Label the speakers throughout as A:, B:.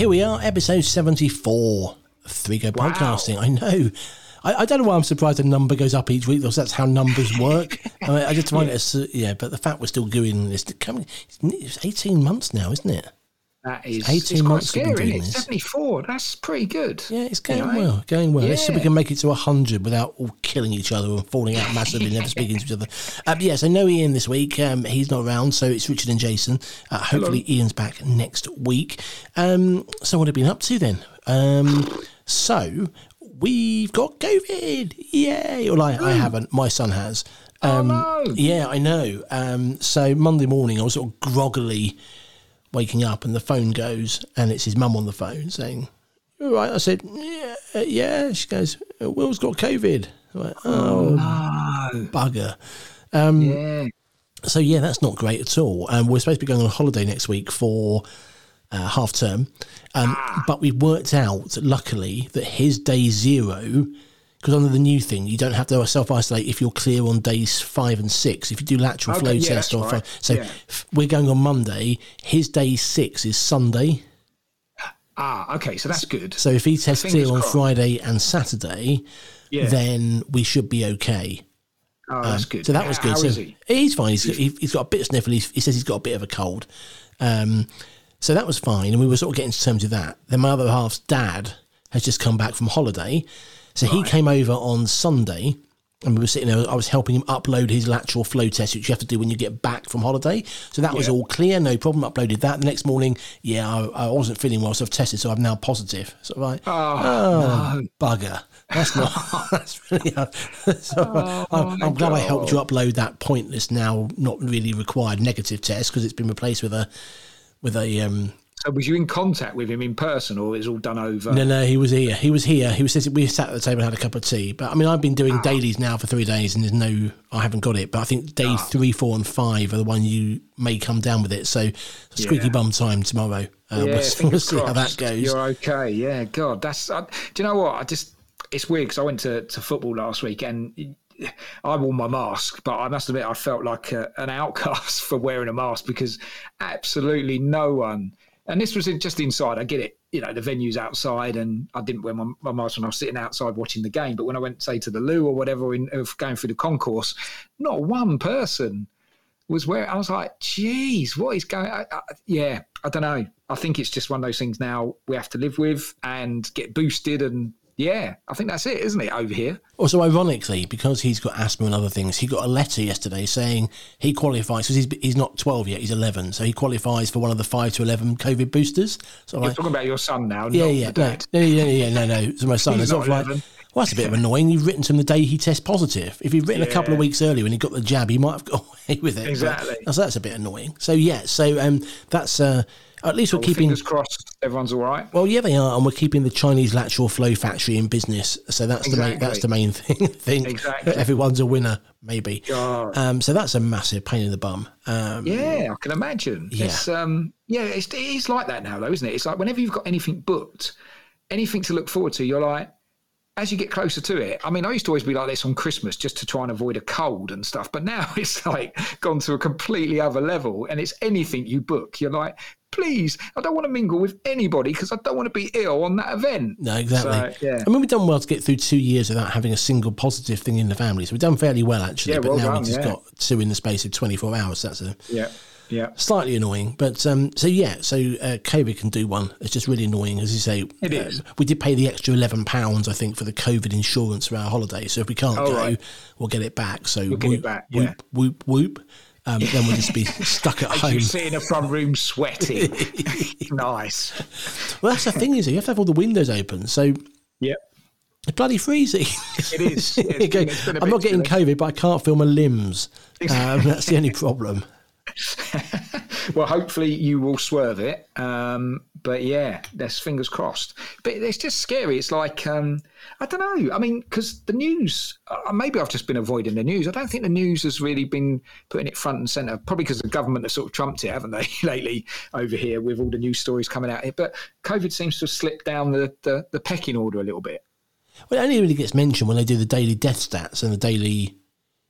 A: here we are, episode 74 of Three Go
B: Wow.
A: Podcasting. I know. I, I don't know why I'm surprised the number goes up each week, because that's how numbers work. I, mean, I just find it, as, yeah, but the fact we're still doing this, coming, it's 18 months now, isn't it?
B: That is
A: 18
B: it's quite
A: months we've been doing this.
B: 74. That's pretty good.
A: Yeah, it's going well, going well. Let's see if we can make it to 100 without all killing each other and falling out massively, never speaking to each other. Um, yeah, so no Ian this week. Um, he's not around, so it's Richard and Jason. Uh, hopefully, Ian's back next week. Um, so, what have you been up to then? Um, so, we've got COVID. Yay! Well, I, I haven't. My son has. Um,
B: oh, no.
A: yeah, I know. Um, so Monday morning, I was sort of groggily waking up, and the phone goes, and it's his mum on the phone saying, all right?" I said, "Yeah, yeah." She goes, "Will's got COVID." I'm like, "Oh,
B: No.
A: bugger." Um,
B: Yeah.
A: So yeah, that's not great at all. Um, we're supposed to be going on holiday next week for uh, half term, um, but we worked out, luckily, that his day zero. Because under the new thing, you don't have to self isolate if you're clear on days five and six. If you do lateral
B: Okay,
A: flow
B: yeah,
A: test or
B: right.
A: so
B: Yeah.
A: we're going on Monday. His day six is Sunday.
B: Ah, okay, so that's good.
A: So if he tests clear on
B: crossed.
A: Friday and Saturday,
B: Yeah.
A: then we should be okay.
B: oh, that's good.
A: So that was good.
B: How
A: so
B: is he?
A: He's fine. He's, he, he's got a bit of sniffle. He's, he says he's got a bit of a cold. Um, so that was fine. And we were sort of getting to terms with that. Then my other half's dad has just come back from holiday. So he came over on Sunday and we were sitting there. I was helping him upload his lateral flow test, which you have to do when you get back from holiday. So that was all clear, no problem. Uploaded that. The next morning, yeah, I, I wasn't feeling well, so I've tested, so I'm now positive. So I'm like,
B: Oh,
A: bugger. That's not. that's really. so I'm, I'm glad I helped you upload that pointless now, not really required negative test because it's been replaced with a, with a. Um,
B: So was you in contact with him in person or is it all done over?
A: no, no, he was here. He was here. He was. sitting- We sat at the table and had a cup of tea. But I mean, I've been doing dailies now for three days, and there's no. I haven't got it. But I think day three, four, and five are the one you may come down with it. So squeaky
B: Yeah.
A: bum time tomorrow. Uh,
B: Yeah,
A: we'll, we'll see how that goes.
B: You're okay. Yeah, God, that's. Do you know what? I just it's weird because I went to, to football last week and I wore my mask, but I must admit I felt like a, an outcast for wearing a mask because absolutely no one. And this was just inside. I get it. You know, the venue's outside, and I didn't wear my, my mask when I was sitting outside watching the game. But when I went, say, to the loo or whatever, in of going through the concourse, not one person was where I was like, geez, what is going I, I, Yeah, I don't know. I think it's just one of those things now we have to live with and get boosted. And yeah, I think that's it, isn't it, over here?
A: Also, ironically, because he's got asthma and other things, he got a letter yesterday saying he qualifies because he's, he's not 12 yet, he's 11. So he qualifies for one of the 5 to 11 COVID boosters. So I'm
B: You're
A: like,
B: talking about your son now.
A: yeah,
B: not
A: yeah,
B: the
A: no,
B: dad.
A: no, yeah, yeah, no, no. So my son sort
B: not
A: like,
B: 11.
A: well, that's a bit of annoying. You've written to him the day he tests positive. If he'd written a couple of weeks earlier when he got the jab, he might have got away with it. But-
B: Exactly.
A: so that's a bit annoying. So, yeah, so um, that's uh, at least we're
B: Well,
A: keeping.
B: fingers crossed, everyone's all right.
A: Well, yeah, they are, and we're keeping the Chinese lateral flow factory in business. So that's the main that's the main thing. thing.
B: Exactly.
A: Everyone's a winner, maybe. Um, so that's a massive pain in the bum. Um,
B: Yeah, I can imagine.
A: Yeah.
B: It's um yeah, it's it is like that now though, isn't it? It's like whenever you've got anything booked, anything to look forward to, you're like as you get closer to it, I mean, I used to always be like this on Christmas just to try and avoid a cold and stuff. But now it's like gone to a completely other level. And it's anything you book. You're like, please, I don't want to mingle with anybody because I don't want to be ill on that event.
A: No, exactly.
B: So, yeah.
A: I mean, we've done well to get through two years without having a single positive thing in the family. So we've done fairly well, actually.
B: Yeah,
A: but
B: well
A: now
B: done,
A: we've just
B: yeah.
A: got two in the space of 24 hours. That's a
B: Yeah. Yeah.
A: slightly annoying. But um, so, yeah, so uh, COVID can do one. It's just really annoying. As you say,
B: It
A: um,
B: is.
A: we did pay the extra £11, I think, for the COVID insurance for our holiday. So if we can't
B: Oh,
A: go,
B: right.
A: we'll get it back. So
B: get
A: whoop,
B: it back,
A: whoop,
B: yeah.
A: whoop, whoop. Um, then we'll just be stuck at
B: As
A: home.
B: in a front room sweating. nice.
A: Well, that's the thing is, you have to have all the windows open. So
B: Yep.
A: it's bloody freezing.
B: It is. It's been- it's been a
A: I'm not getting. COVID, but I can't feel my limbs. Um, that's the only problem.
B: well, hopefully you will swerve it. Um, but yeah, there's fingers crossed. But it's just scary. It's like um, I don't know. I mean, because the news. Uh, maybe I've just been avoiding the news. I don't think the news has really been putting it front and center. Probably because the government has sort of trumped it, haven't they, lately over here with all the news stories coming out. But COVID seems to have slipped down the, the, the pecking order a little bit.
A: Well, it only really gets mentioned when they do the daily death stats and the daily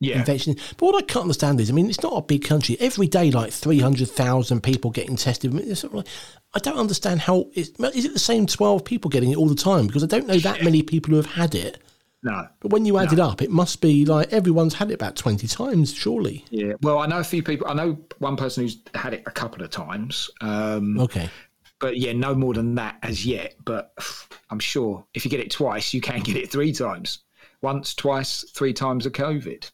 B: Yeah.
A: infection. But what I can't understand is, I mean, it's not a big country. Every day, like 300,000 people getting tested. I, mean, it's sort of like- I don't understand how, it's, is it the same 12 people getting it all the time? Because I don't know that many people who have had it.
B: No.
A: But when you add it up, it must be like everyone's had it about 20 times, surely.
B: Yeah. Well, I know a few people. I know one person who's had it a couple of times. Um,
A: Okay.
B: but yeah, no more than that as yet. But I'm sure if you get it twice, you can get it three times. Once, twice, three times a COVID.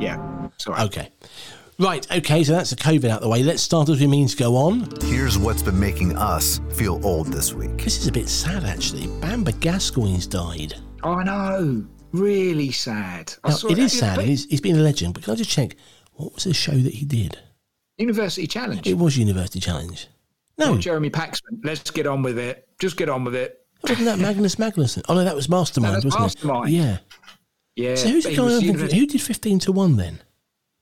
B: Yeah. Sorry.
A: Okay. Right. Okay. So that's the COVID out the way. Let's start as we mean to go on.
C: Here's what's been making us feel old this week.
A: This is a bit sad, actually. Bamber Gascoigne's died.
B: I know. Really sad. I
A: Now,
B: saw
A: it is sad.
B: but
A: He's, he's been a legend. But can I just check? What was the show that he did?
B: University Challenge.
A: It was University Challenge. No,
B: Jeremy Paxman. Let's get on with it. Just get on with it.
A: wasn't that Magnus Magnusson? Oh no, that was Mastermind,
B: No, that's
A: wasn't
B: Mastermind.
A: it? Yeah.
B: Yeah.
A: So who's the guy?
B: university-
A: Who did fifteen to one then?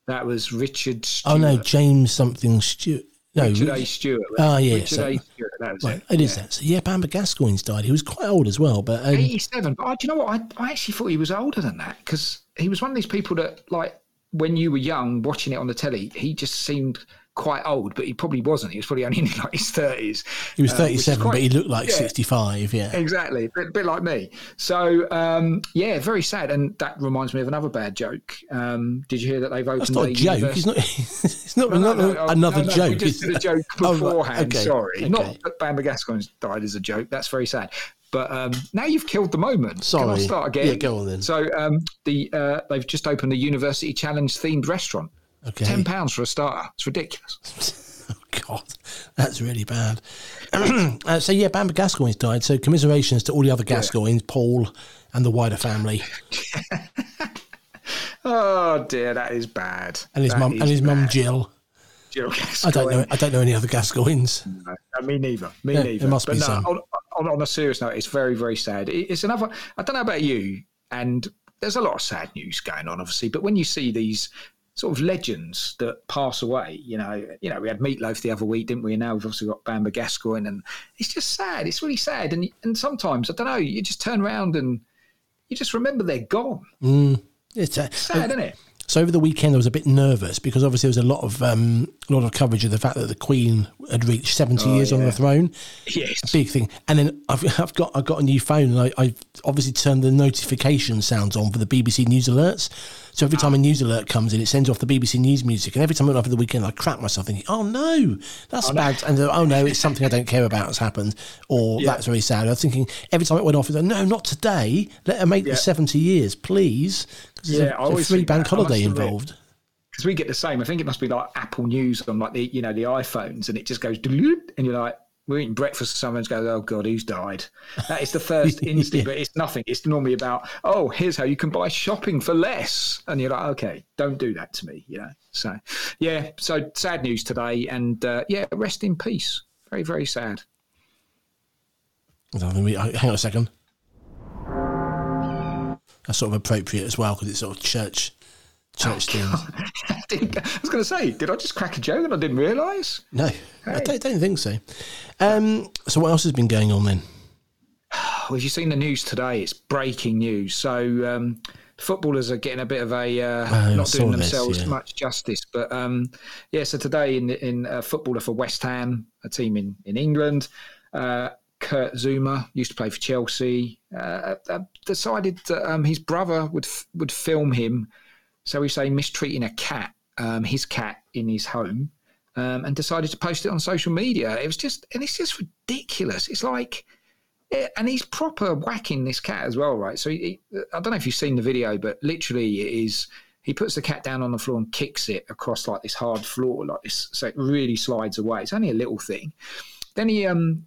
B: That was Richard Stewart.
A: Oh no, James something Stewart. No,
B: Richard
A: Rich-
B: A. Stewart.
A: Ah, yeah,
B: Richard
A: so-
B: A. Stewart. That was
A: Right,
B: it.
A: it is that. So yeah, Bamber Gascoigne's died. He was quite old as well, but um,
B: 87. But oh, do you know what? I, I actually thought he was older than that because he was one of these people that, like, when you were young watching it on the telly, he just seemed quite old, but he probably wasn't. He was probably only in like his 30s.
A: he was
B: uh,
A: thirty-seven,
B: quite-
A: but he looked like
B: yeah.
A: sixty-five. Yeah.
B: Exactly, bit, bit like me. So um, yeah, very sad, and that reminds me of another bad joke. Um, did you hear that they've opened
A: That's not a
B: a
A: joke. It's not. It's not
B: No, no,
A: another,
B: no, oh,
A: another
B: no, no,
A: joke.
B: We just did a joke
A: Oh,
B: beforehand.
A: okay,
B: Sorry,
A: okay.
B: not that Gascoigne died as a joke. That's very sad. But um, now you've killed the moment. Sorry. Can I start again?
A: Yeah, go on then.
B: So um, the uh, they've just opened a University Challenge themed restaurant.
A: Okay.
B: Ten pounds for a starter. It's ridiculous.
A: Oh God, that's really bad. uh, so yeah, Bamber Gascoigne's died. So commiserations to all the other Gascoignes, Paul, and the wider family,
B: Oh dear, that is bad.
A: and his
B: That
A: mum and his mum. Jill.
B: Jill
A: I don't know. I don't know any other Gascoignes.
B: No, no, me neither. Me
A: Yeah,
B: neither.
A: there must
B: but
A: be
B: no,
A: some.
B: On, on, on a serious note, it's very, very sad. It's another. I don't know about you, and there's a lot of sad news going on, obviously. But when you see these sort of legends that pass away, you know, you know, we had Meatloaf the other week, didn't we? And now we've also got Bamber Gascoigne, and it's just sad. It's really sad, and and sometimes I don't know. You just turn around and you just remember they're gone.
A: It's uh,
B: Sad, isn't it?
A: So over the weekend, I was a bit nervous because obviously there was a lot of um, a lot of coverage of the fact that the Queen had reached seventy years on
B: Oh,
A: the throne.
B: Yes.
A: Big thing. And then I've, I've got I've got a new phone and I, I've obviously turned the notification sounds on for the BBC News alerts. So every time a news alert comes in, it sends off the BBC News music. And every time I went over the weekend, I crap myself thinking, "Oh no, that's bad!" And uh, oh no, it's something I don't care about has happened, or that's very sad. I was thinking every time it went off, I was like, "No, not today. Let her make
B: Yeah.
A: the seventy years, please."
B: Yeah,
A: a,
B: I
A: a
B: always
A: free bank holiday involved.
B: because we get the same. I think it must be like Apple News on like the you know the iPhones, and it just goes and you're like, we're eating breakfast, and someone's goes, "Oh God, who's died?" That is the first instinct, but it's nothing. It's normally about, "Oh, here's how you can buy shopping for less," and you're like, "Okay, don't do that to me," you know. So, yeah, so sad news today, and uh, yeah, rest in peace. Very, very sad.
A: I don't we- Hang on a second. That's sort of appropriate as well because it's sort of church, church themes.
B: I, didn't- I was going to say, did I just crack a joke and I didn't realise?
A: No, I don't, don't think so. Um, so what else has been going on then?
B: Well, have you seen the news today? It's breaking news. So um, footballers are getting a bit of a uh,
A: Oh,
B: not doing
A: this,
B: themselves
A: yeah.
B: much justice. But um, yeah, so today in in a footballer for West Ham, a team in in England, uh, Kurt Zouma used to play for Chelsea. Uh, uh, decided that um, his brother would f- would film him. So we say mistreating a cat, um, his cat in his home. Um, and decided to post it on social media. It was just, and it's just ridiculous. It's like, yeah, and he's proper whacking this cat as well, right? So he- I don't know if you've seen the video, but literally it is he puts the cat down on the floor and kicks it across like this hard floor, like this, so it really slides away. It's only a little thing. Then he um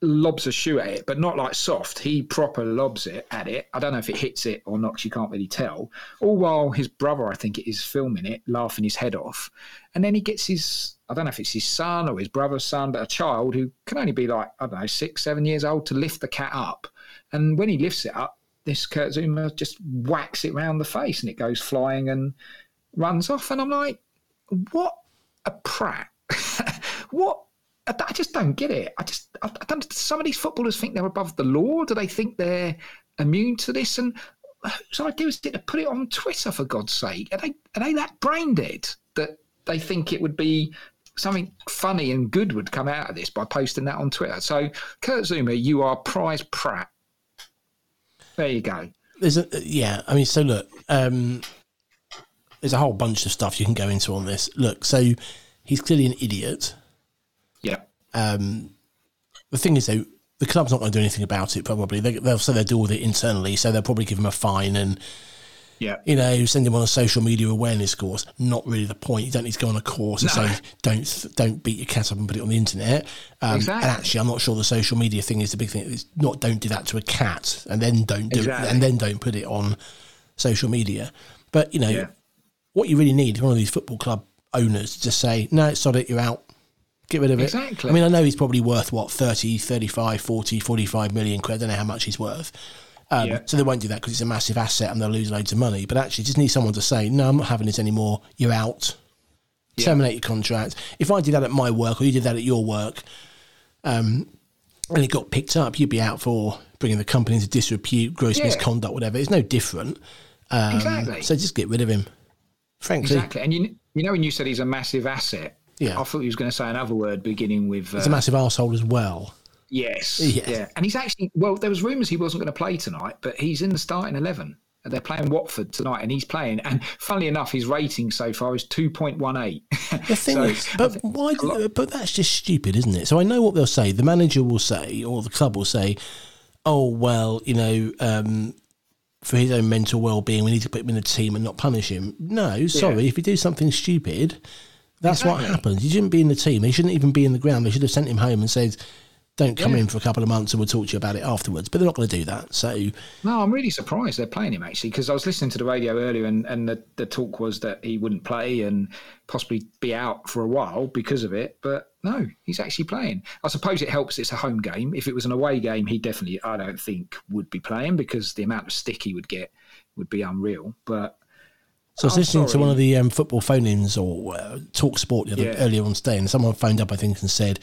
B: lobs a shoe at it, but not like soft. He proper lobs it at it. I don't know if it hits it or not. You can't really tell. All while his brother, I think it is, filming it, laughing his head off. And then he gets his, I don't know if it's his son or his brother's son, but a child who can only be like, I don't know, six, seven years old to lift the cat up. And when he lifts it up, this Kurt Zouma just whacks it round the face and it goes flying and runs off. And I'm like, what a prat. what? I I just don't get it. I just, I I don't. Some of these footballers think they're above the law. Do they think they're immune to this? And whose idea is it to put it on Twitter for God's sake? Are they are they that brain dead that they think it would be something funny and good would come out of this by posting that on Twitter? So, Kurt Zouma, you are prize prat. There you go.
A: There's a yeah. I mean, so look, um, there's a whole bunch of stuff you can go into on this. Look, so he's clearly an idiot. Um, the thing is, though, the club's not going to do anything about it. Probably they, they'll say they'll deal with it internally, so they'll probably give him a fine and
B: Yeah.
A: you know send him on a social media awareness course. Not really the point. You don't need to go on a course and say don't don't beat your cat up and put it on the internet. Um,
B: Exactly.
A: And actually, I'm not sure the social media thing is the big thing. It's not don't do that to a cat and then don't do
B: Exactly.
A: it and then don't put it on social media. But you know
B: Yeah.
A: what you really need is one of these football club owners to just say no, it's not it. You're out. Get rid of it.
B: Exactly.
A: I mean, I know he's probably worth what 30, 35, 40, 45 million quid. I don't know how much he's worth. Um,
B: Yeah.
A: So they won't do that because it's a massive asset and they'll lose loads of money. But actually, just need someone to say, no, I'm not having this anymore. You're out.
B: Yeah.
A: Terminate your contract. If I did that at my work or you did that at your work, um, and it got picked up, you'd be out for bringing the company into disrepute, gross
B: Yeah.
A: misconduct, whatever. It's no different. Um,
B: Exactly.
A: So just get rid of him. Frankly,
B: Exactly. And you you know when you said he's a massive asset,
A: Yeah.
B: I thought he was going to say another word beginning with uh,
A: he's a massive arsehole as well.
B: yes.
A: Yeah.
B: Yeah. And he's actually well, there was rumours he wasn't going to play tonight, but he's in the starting eleven. And They're playing Watford tonight, and he's playing. And funnily enough, his rating so far is two point one eight.
A: The thing is, but why? Do, but that's just stupid, isn't it? So I know what they'll say. The manager will say, or the club will say, "Oh well, you know, um, for his own mental well-being, we need to put him in the team and not punish him." No, sorry. If you do something stupid, that's what
B: Exactly.
A: happens. He shouldn't be in the team. He shouldn't even be in the ground. They should have sent him home and said, "Don't come
B: Yeah.
A: in for a couple of months, and we'll talk to you about it afterwards." But they're not going to do that. So
B: No, I'm really surprised they're playing him actually because I was listening to the radio earlier and, and the, the talk was that he wouldn't play and possibly be out for a while because of it. But no, he's actually playing. I suppose it helps it's a home game. If it was an away game, he definitely, I don't think, would be playing because the amount of stick he would get would be unreal. But
A: So I was
B: I'm
A: listening to one of the um, football phone-ins or uh, talk sport the other,
B: Yeah.
A: earlier on today, and someone phoned up, I think, and said,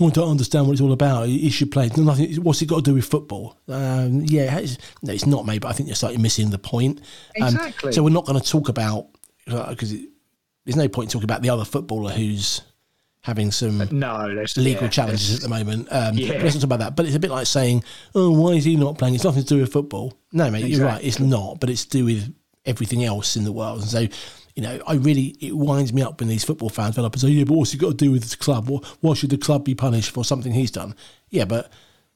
A: "Oh, I don't understand what it's all about. He should play. Nothing. What's it got to do with football?" Um, yeah, it's, no, it's not, mate. But I think you're slightly missing the point. Um,
B: Exactly.
A: so we're not going to talk about because there's no point talking about the other footballer who's having some
B: no,
A: legal
B: yeah,
A: challenges at the moment. Um,
B: Yeah.
A: Let's not talk about that. But it's a bit like saying, "Oh, why is he not playing?" It's nothing to do with football. No, mate, you're right. It's not, but it's to do with everything else in the world. And so, you know, I really it winds me up when these football fans fell up and say, "Yeah, but what's he got to do with the club? Why, why should the club be punished for something he's done?" Yeah, but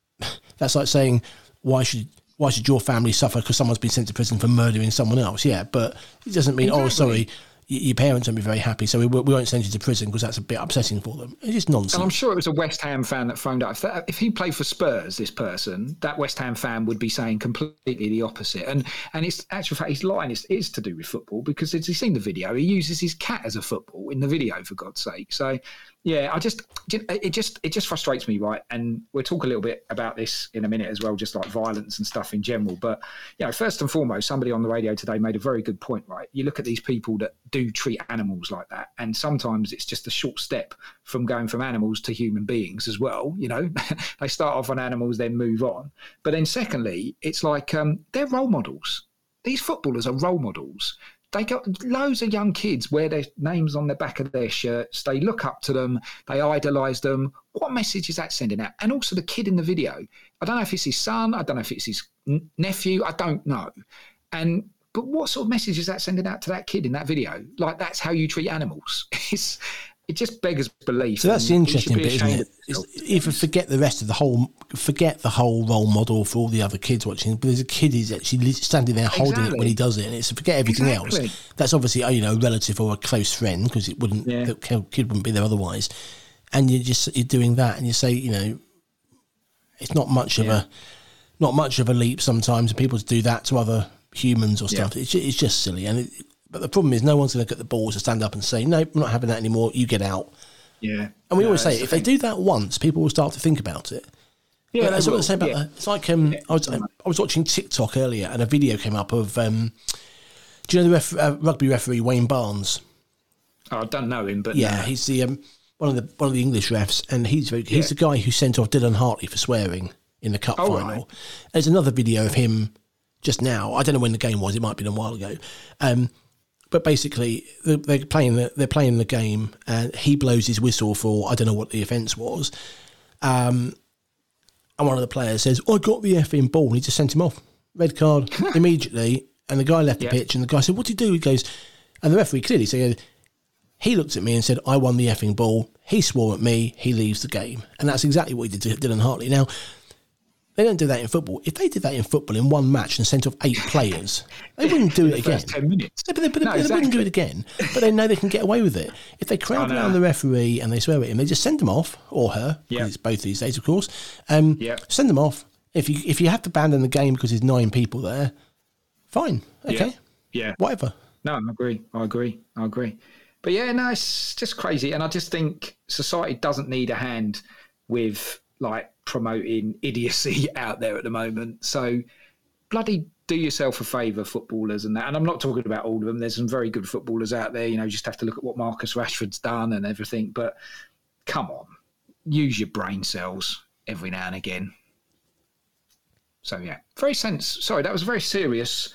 A: that's like saying, "Why should?" Why should your family suffer because someone's been sent to prison for murdering someone else? Yeah, but it doesn't mean, oh, sorry, y- your parents won't be very happy, so we, we won't send you to prison because that's a bit upsetting for them. It's just nonsense.
B: And I'm sure it was a West Ham fan that phoned up. If, that, if he played for Spurs, this person, that West Ham fan would be saying completely the opposite. And and it's actual fact, his line is, to do with football because as he's seen the video, he uses his cat as a football in the video for God's sake. So yeah, I just it just it just frustrates me, right? And we'll talk a little bit about this in a minute as well, just like violence and stuff in general. But you know, first and foremost, somebody on the radio today made a very good point, right? You look at these people that do treat animals like that, and sometimes it's just a short step from going from animals to human beings as well. You know, they start off on animals, then move on. But then, secondly, it's like um, they're role models. These footballers are role models. They got loads of young kids wear their names on the back of their shirts. They look up to them. They idolise them. What message is that sending out? And also the kid in the video. I don't know if it's his son. I don't know if it's his nephew. I don't know. And but what sort of message is that sending out to that kid in that video? Like that's how you treat animals. It's it just beggars belief.
A: So that's the
B: and he should
A: interesting bit, isn't it?
B: of
A: Is
B: himself.
A: if forget the rest of the whole, forget the whole role model for all the other kids watching. But there's a kid who's actually standing there holding it when he does it, and it's forget everything
B: Exactly.
A: else. That's obviously uh, you know a relative or a close friend because it wouldn't
B: Yeah.
A: the kid wouldn't be there otherwise. And you're just you're doing that, and you say you know, it's not much of a not much of a leap sometimes. People do that to other humans or stuff. It's, it's just silly, and it, but the problem is no one's going to get the balls to stand up and say no, we're not having that anymore. You get out.
B: Yeah.
A: And we
B: No,
A: always say if
B: the
A: they do that once, people will start to think about it.
B: yeah,
A: that's what I say about
B: yeah.
A: it's like um, I was I was watching TikTok earlier and a video came up of um, do you know the ref, uh, rugby referee Wayne Barnes?
B: Oh, I don't know him, but
A: Yeah,
B: no.
A: he's the um, one of the one of the English refs, and he's very, he's the guy who sent off Dylan Hartley for swearing in the cup
B: Oh,
A: final.
B: right.
A: There's another video of him just now. I don't know when the game was. It might have been a while ago. Um, but basically, they're playing the they're playing the game, and he blows his whistle for I don't know what the offence was. Um, and one of the players says, "I got the effing ball," and he just sent him off. Red card immediately, and the guy left the
B: Yeah.
A: pitch, and the guy said, "What did he do?" He goes, and the referee clearly said, he looked at me and said, I won the effing ball. He swore at me. He leaves the game. And that's exactly what he did to Dylan Hartley. Now, they don't do that in football. If they did that in football in one match and sent off eight players, they wouldn't do it again.
B: Ten minutes.
A: No, but they, but
B: No,
A: they wouldn't do it again. But they know they can get away with it. If they crowd
B: I know.
A: around the referee and they swear at him, they just send them off, or her,
B: Yeah.
A: it's both these days, of course. Um,
B: Yeah.
A: Send them off. If you if you have to abandon the game because there's nine people there, fine. Okay.
B: Yeah.
A: Whatever.
B: No, I agree. I agree. I agree. But yeah, no, it's just crazy. And I just think society doesn't need a hand with like promoting idiocy out there at the moment. So bloody do yourself a favour, footballers and that. And I'm not talking about all of them. There's some very good footballers out there. You know, you just have to look at what Marcus Rashford's done and everything. But come on, use your brain cells every now and again. So yeah, very sense. Sorry, that was a very serious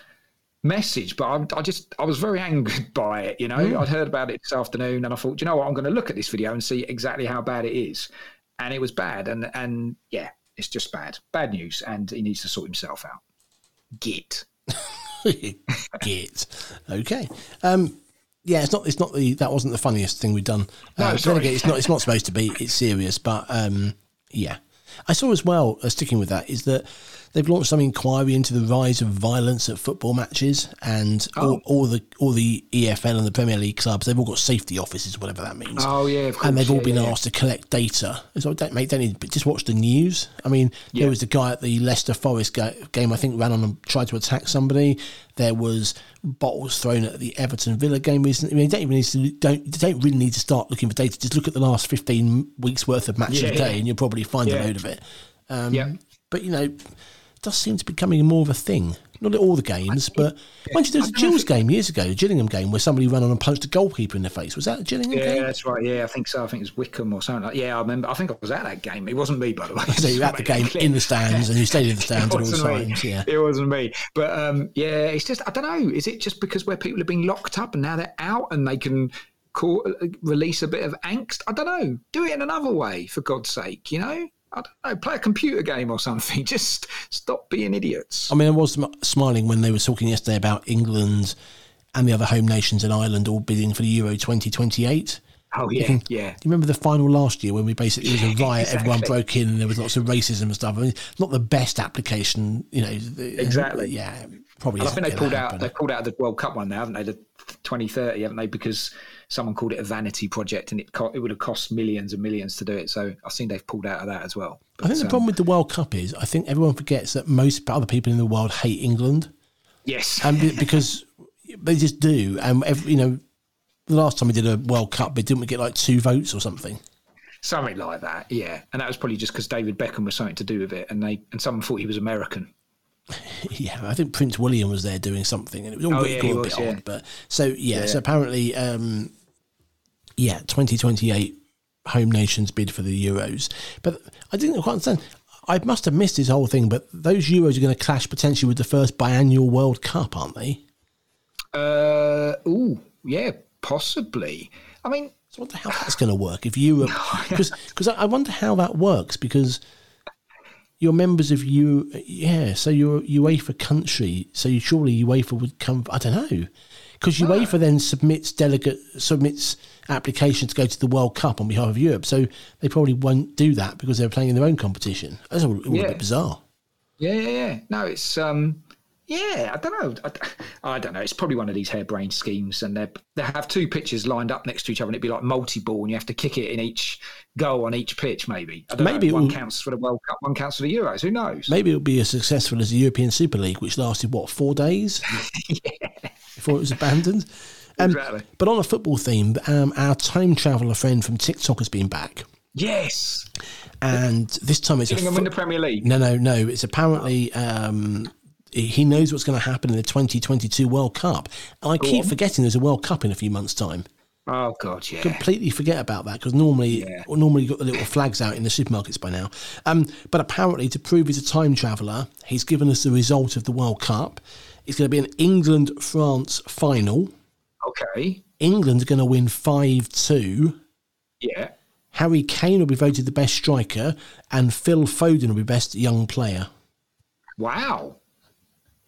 B: message, but I, I just I was very angered by it. You know, mm. I'd heard about it this afternoon, and I thought, you know what, I'm going to look at this video and see exactly how bad it is, and it was bad, and and yeah, it's just bad, bad news, and he needs to sort himself out. Git.
A: Git. Okay. Um, yeah, it's not. It's not the. That wasn't the funniest thing we've done.
B: No,
A: uh,
B: sorry.
A: again, it's not. It's not supposed to be. It's serious, but um, yeah. I saw as well. Uh, sticking with that is that they've launched some inquiry into the rise of violence at football matches, and all,
B: Oh.
A: all the all the EFL and the Premier League clubs. They've all got safety offices, whatever that means.
B: Oh yeah, of course.
A: and they've all
B: yeah,
A: been
B: yeah,
A: asked to collect data. So don't make don't need, just watch the news. I mean,
B: Yeah.
A: there was the guy at the Leicester Forest ga- game. I think ran on and tried to attack somebody. There was bottles thrown at the Everton Villa game recently. I mean, you don't even need to don't don't really need to start looking for data. Just look at the last fifteen weeks worth of matches a day, and you'll probably find a load of it. Um,
B: Yeah.
A: But you know, does seem to be becoming more of a thing. Not at all the games, but mind you, there was a
B: don't know
A: Gills
B: if
A: game years ago, a Gillingham game, where somebody ran on and punched a goalkeeper in the face. Was that a Gillingham
B: Yeah,
A: game?
B: Yeah, that's right. Yeah, I think so. I think it was Wickham or something like. Yeah, I remember. I think I was at that game. It wasn't me, by the way.
A: So you're at the game in the stands and you stayed in the stands at all times. Yeah.
B: It wasn't me. But um, yeah, it's just I don't know. Is it just because where people have been locked up and now they're out and they can call, release a bit of angst? I don't know. Do it in another way, for God's sake. You know, I don't know. Play a computer game or something. Just stop being idiots.
A: I mean, I was smiling when they were talking yesterday about England and the other home nations in Ireland all bidding for the Euro 2028.
B: Oh yeah,
A: can-
B: yeah.
A: Do you remember the final last year when we basically it was a riot, everyone broke in, and there was lots of racism and stuff? I mean, not the best application, you know. the-
B: Exactly.
A: Uh, yeah, probably.
B: I think they pulled out. They pulled out of the World Cup one now, haven't they? The 2030, haven't they? Because someone called it a vanity project, and it co- it would have cost millions and millions to do it. So I think they've pulled out of that as well.
A: I think the
B: um,
A: problem with the World Cup is I think everyone forgets that most other people in the world hate England.
B: yes,
A: and because they just do. And every, you know, the last time we did a World Cup, but didn't we get like two votes or something?
B: something like that. Yeah, and that was probably just because David Beckham was something to do with it, and they and someone thought he was American.
A: Yeah, I think Prince William was there doing something, and it was all
B: Oh,
A: a
B: yeah,
A: bit,
B: he
A: a bit
B: yeah.
A: odd. But so yeah,
B: Yeah.
A: so apparently, um, yeah, twenty twenty eight home nations bid for the Euros, but I didn't quite understand. I must have missed this whole thing, but those Euros are going to clash potentially with the first biannual World Cup, aren't they?
B: Uh, ooh, yeah, possibly. I mean,
A: So I wonder how that's going to work if Europe, because because I I wonder how that works because you're members of you, yeah. So you're UEFA country, so you, surely UEFA would come. I don't know, because UEFA then submits delegate submits application to go to the World Cup on behalf of Europe. So they probably won't do that because they're playing in their own competition. That's all, all a
B: Yeah.
A: bit bizarre.
B: Yeah, yeah, yeah. No, it's um, yeah. I don't know. I, I don't know. It's probably one of these harebrained schemes, and they they have two pitches lined up next to each other, and it'd be like multi-ball, and you have to kick it in each goal on each pitch. Maybe.
A: Maybe
B: know. one counts for the World Cup, one counts for the Euros. Who knows?
A: Maybe it'll be as successful as the European Super League, which lasted what four days before it was abandoned. Um,
B: Exactly.
A: But on a football theme, um, our time traveller friend from TikTok has been back,
B: Yes.
A: and this time it's a fo-
B: in the Premier League.
A: no, no, no. It's apparently um, he- knows what's going to happen in the 2022 World Cup. And I keep
B: on.
A: forgetting there's a World Cup in a few months' time.
B: Oh God, yeah.
A: Completely forget about that because normally,
B: Yeah.
A: normally you've got the little flags out in the supermarkets by now. Um, but apparently, to prove he's a time traveller, he's given us the result of the World Cup. It's going to be an England France final.
B: Okay.
A: England's going to win five two.
B: Yeah.
A: Harry Kane will be voted the best striker, and Phil Foden will be best young player.
B: Wow.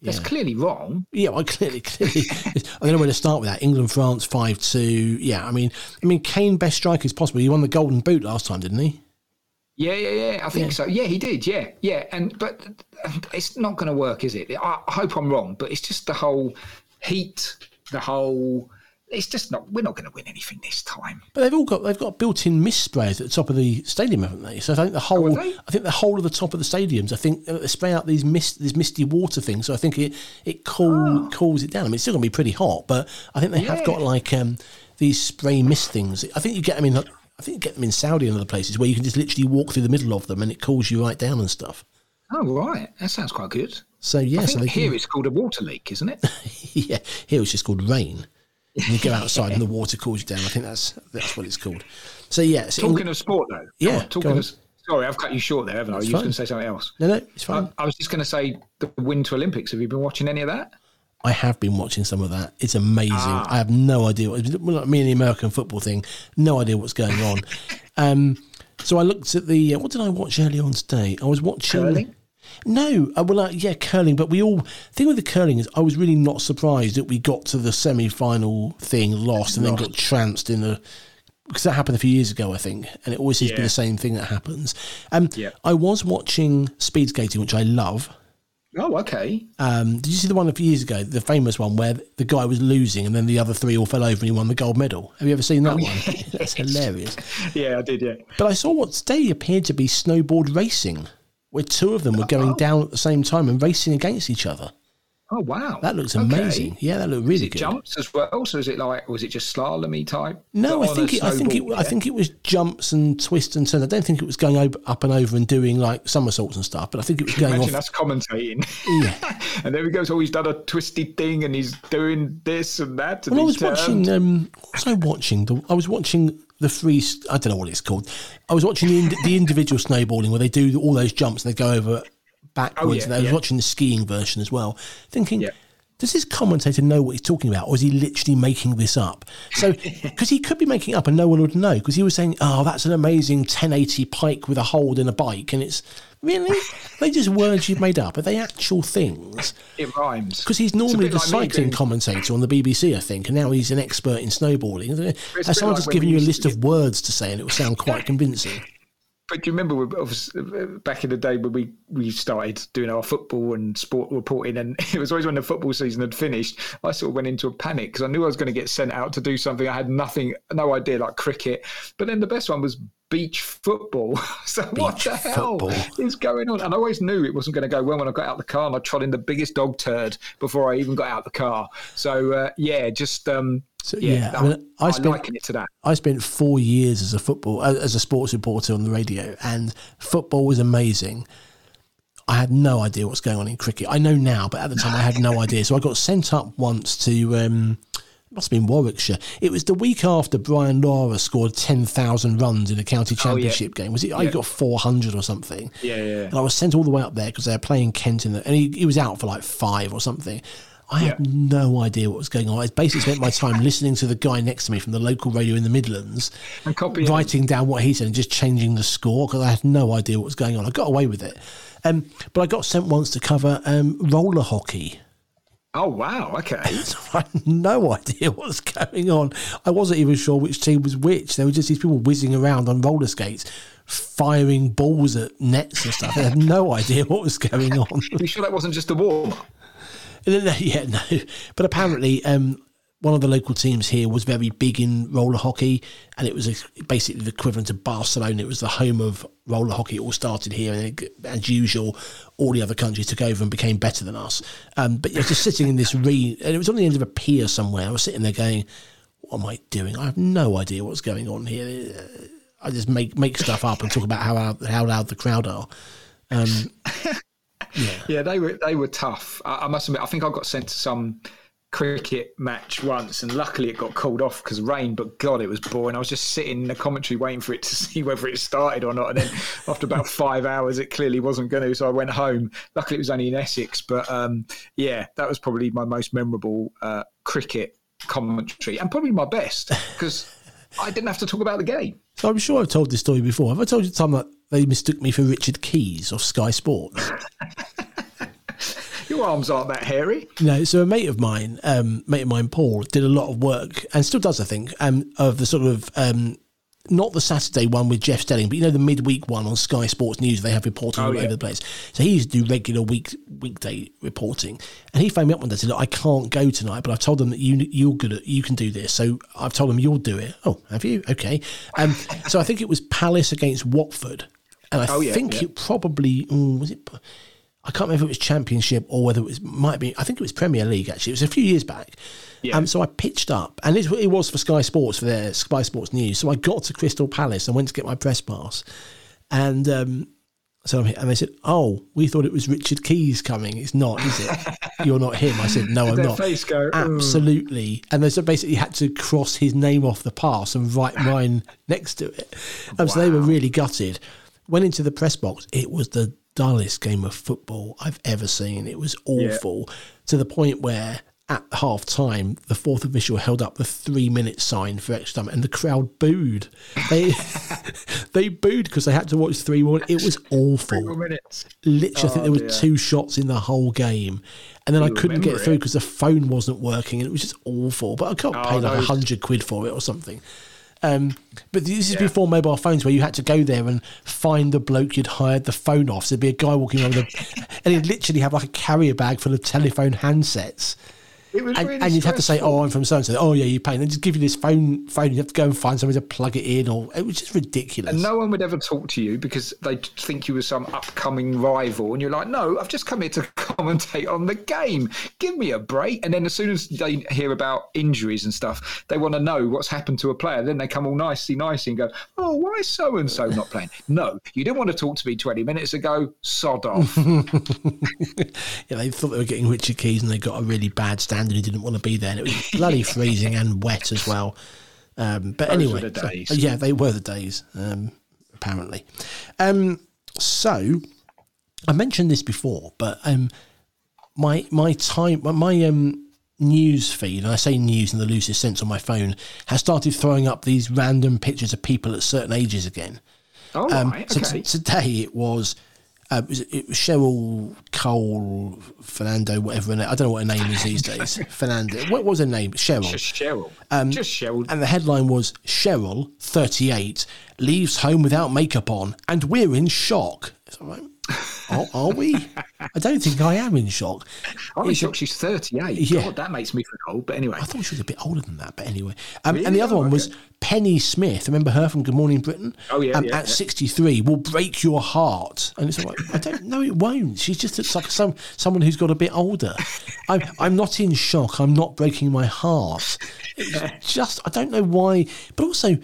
B: That's
A: Yeah.
B: clearly wrong.
A: Yeah, well, clearly, clearly, I don't know where to start with that. England, France, five two. Yeah, I mean, I mean, Kane best striker is possible. He won the Golden Boot last time, didn't he?
B: Yeah, yeah, yeah. I think
A: Yeah.
B: so. Yeah, he did. Yeah, yeah. And but it's not going to work, is it? I, I hope I'm wrong, but it's just the whole heat, the whole. It's just not. We're not going to win anything this time.
A: But they've all got they've got built-in mist sprays at the top of the stadium, haven't they? So I think the whole
B: have they?
A: I think the whole of the top of the stadiums, I think uh, they spray out these mist these misty water things. So I think it it cool cools it down. I mean, it's still gonna be pretty hot, but I think they have got like um, these spray mist things. I think you get them in. I think you get them in Saudi and other places where you can just literally walk through the middle of them and it cools you right down and stuff.
B: Oh right, that sounds quite good.
A: So yeah,
B: I
A: so
B: think here it's called a water leak, isn't it?
A: yeah, here it's just called rain. And you go outside and the water cools you down. I think that's that's what it's called. So yeah, so
B: Talking of sport, though.
A: Yeah,
B: talking of. Sorry, I've cut you short there, haven't I? You were
A: fine.
B: going to say something else.
A: no, no, it's fine.
B: I, I was just going to say the Winter Olympics. Have you been watching any of that?
A: I have been watching some of that. It's amazing.
B: Ah.
A: I have no idea. What, like me and the American football thing, no idea what's going on. um, so I looked at the. Uh, what did I watch earlier on today? I was watching.
B: Curling?
A: No, uh, well, uh, yeah, curling. But we all thing with the curling is I was really not surprised that we got to the semi-final thing, lost, and then got trounced in the because that happened a few years ago, I think, and it always seems to be
B: Yeah.
A: the same thing that happens. Um,
B: Yeah.
A: I was watching speed skating, which I love.
B: Oh, okay.
A: Um, did you see the one a few years ago, the famous one where the guy was losing and then the other three all fell over and he won the gold medal? Have you ever seen that one? That's hilarious.
B: Yeah, I did. Yeah.
A: But I saw what today appeared to be snowboard racing, where two of them were going down at the same time and racing against each other.
B: Oh, wow.
A: That looks
B: Okay.
A: amazing. Yeah, that looked really
B: Is it
A: good.
B: jumps as well? So is it like, was it just slalomy type?
A: No, I think it, I think it,
B: snowboard,
A: I think it was jumps and twists and turns. I don't think it was going over, up and over and doing like somersaults and stuff. But I think it was going
B: Imagine
A: off.
B: us commentating.
A: Yeah.
B: and there he goes. Oh, he's done a twisty thing and he's doing this and that. And
A: Well, I was watching. Um, was I watching? The, I was watching the free. I don't know what it's called. I was watching the, the individual snowboarding where they do all those jumps and they go over backwards.
B: Oh, yeah,
A: and I was
B: yeah.
A: watching the skiing version as well, thinking.
B: Yeah.
A: Does this commentator know what he's talking about, or is he literally making this up? So, because he could be making it up and no one would know, because he was saying, "Oh, that's an amazing 1080 pike with a hold in a bike," and it's really they just words you've made up. Are they actual things?
B: It rhymes.
A: Because he's normally the
B: like
A: cycling commentator on the BBC, I think, and now he's an expert in snowboarding. someone
B: like
A: just given you a list of words to say, and it will sound quite convincing?
B: But do you remember uh, back in the day when we, we started doing our football and sport reporting, and it was always when the football season had finished, I sort of went into a panic because I knew I was going to get sent out to do something. I had nothing, no idea, like cricket. But then the best one was beach football. so what the hell
A: football.
B: is going on? And I always knew it wasn't going to go well when I got out the car and I trod in the biggest dog turd before I even got out the car. So uh, yeah, just um,
A: So,
B: yeah,
A: yeah, I mean, I
B: I
A: spent-
B: liken it to that.
A: I spent four years as a football uh, as a sports reporter on the radio, and football was amazing. I had no idea what's going on in cricket. I know now, but at the time I had no idea. So I got sent up once to um, must have been Warwickshire. It was the week after Brian Lara scored ten thousand runs in a county
B: Oh, yeah.
A: championship game. Was it? I got four hundred or something.
B: Yeah, yeah, yeah.
A: And I was sent all the way up there because they were playing Kent in the, and he, he was out for like five or something. I had no idea what was going on. I basically spent my time listening to the guy next to me from the local radio in the Midlands,
B: And copying
A: writing down what he said and just changing the score because I had no idea what was going on. I got away with it. Um, but I got sent once to cover um, roller hockey.
B: Oh wow! Okay.
A: So I had no idea what was going on. I wasn't even sure which team was which. There were just these people whizzing around on roller skates, firing balls at nets and stuff. I had no idea what was going on.
B: you sure that wasn't just a warm up?
A: yeah, no. But apparently, um, one of the local teams here was very big in roller hockey, and it was a, basically the equivalent of Barcelona. It was the home of roller hockey. It all started here, and it, as usual, all the other countries took over and became better than us. Um, but you're just sitting in this re, and it was on the end of a pier somewhere. I was sitting there going, "What am I doing? I have no idea what's going on here." Uh, I just make make stuff up and talk about how loud, how loud the crowd are. Um,
B: Yeah, they were they were tough. I, I must admit, I think I got sent to some cricket match once, and luckily it got called off because rain. But God, it was boring. I was just sitting in the commentary waiting for it to see whether it started or not. And then after about five hours, it clearly wasn't going to. So I went home. Luckily, it was only in Essex. But um, yeah, that was probably my most memorable uh, cricket commentary, and probably my best because I didn't have to talk about the game.
A: So I'm sure I've told this story before. Have I told you the time that they mistook me for Richard Keys of Sky Sports?
B: Your arms aren't that hairy.
A: No, so a mate of mine, um, mate of mine, Paul, did a lot of work and still does, I think, um, of the sort of um, not the Saturday one with Jeff Stelling, but you know the midweek one on Sky Sports News. They have reporting
B: Oh,
A: all
B: yeah.
A: over the place. So he used to do regular week weekday reporting, and he phoned me up one day and said, "Look, I can't go tonight, but I've told them that you you're good at you can do this. So I've told them you'll do it. Oh, have you? Okay. Um, so I think it was Palace against Watford, and I
B: Oh, yeah,
A: think
B: yeah.
A: it probably mm, was it. I can't remember if it was Championship or whether it was might be. I think it was Premier League. Actually, it was a few years back.
B: Yeah.
A: Um, so I pitched up, and it, it was for Sky Sports for their Sky Sports News. So I got to Crystal Palace and went to get my press pass, and um, so I'm here, and they said, "Oh, we thought it was Richard Keys coming. It's not, is it? You're not him." I said, "No, I'm not."
B: face go, "Mm."
A: Absolutely, and they so basically had to cross his name off the pass and write mine next to it. Um, So they were really gutted. Went into the press box. It was the dullest game of football I've ever seen. It was awful to the point where at half time the fourth official held up the three minute sign for extra time and the crowd booed. They they booed because they had to watch three more. It was awful literally, I think
B: Oh,
A: there were
B: dear.
A: two shots in the whole game, and then I couldn't get through because the phone wasn't working, and it was just awful. But I got
B: Oh,
A: pay like a hundred quid for it or something. Um, but this is before mobile phones, where you had to go there and find the bloke you'd hired the phone off. So there'd be a guy walking around with a, and he'd literally have like a carrier bag full of telephone handsets.
B: It was
A: And,
B: really
A: and you'd have to say, "Oh, I'm from so and so." Oh, yeah, you're And they just give you this phone. Phone. You have to go and find somewhere to plug it in, or it was just ridiculous.
B: And no one would ever talk to you because they think you were some upcoming rival, and you're like, "No, I've just come here to commentate on the game. Give me a break." And then as soon as they hear about injuries and stuff, they want to know what's happened to a player. Then they come all nicey, nicey, and go, "Oh, why is so and so not playing?" No, you didn't want to talk to me 20 minutes ago. Sod off.
A: Yeah, they thought they were getting Richard Keys and they got a really bad standard who didn't want to be there. And it was bloody freezing and wet as well. Um, but
B: Those
A: anyway,
B: the
A: so- yeah, they were the days, um, apparently. Um, so I mentioned this before, but um, my my time my um, news feed, and I say news in the loosest sense on my phone, has started throwing up these random pictures of people at certain ages again.
B: All
A: Um,
B: right,
A: so
B: okay.
A: t- today it was, uh, it was it was Cheryl Cole Fernando, whatever her name. I don't know what her name is these days. Fernando. What was her name? Cheryl.
B: just Cheryl. just Cheryl.
A: And the headline was Cheryl, 38, leaves home without makeup on, and we're in shock. It's all right. Are, are we? I don't think I am in shock.
B: I'm shocked she's 38.
A: Yeah.
B: God, that makes me feel old. But anyway,
A: I thought she was a bit older than that, but anyway. Um, And the other
B: Oh,
A: one was. Penny Smith. Remember her from Good Morning Britain?
B: Oh, yeah,
A: Um,
B: yeah,
A: at
B: yeah.
A: 63, will break your heart. And it's like, I don't know, it won't. She just looks like some someone who's got a bit older. I'm, I'm not in shock. I'm not breaking my heart. It's just, I don't know why. But also,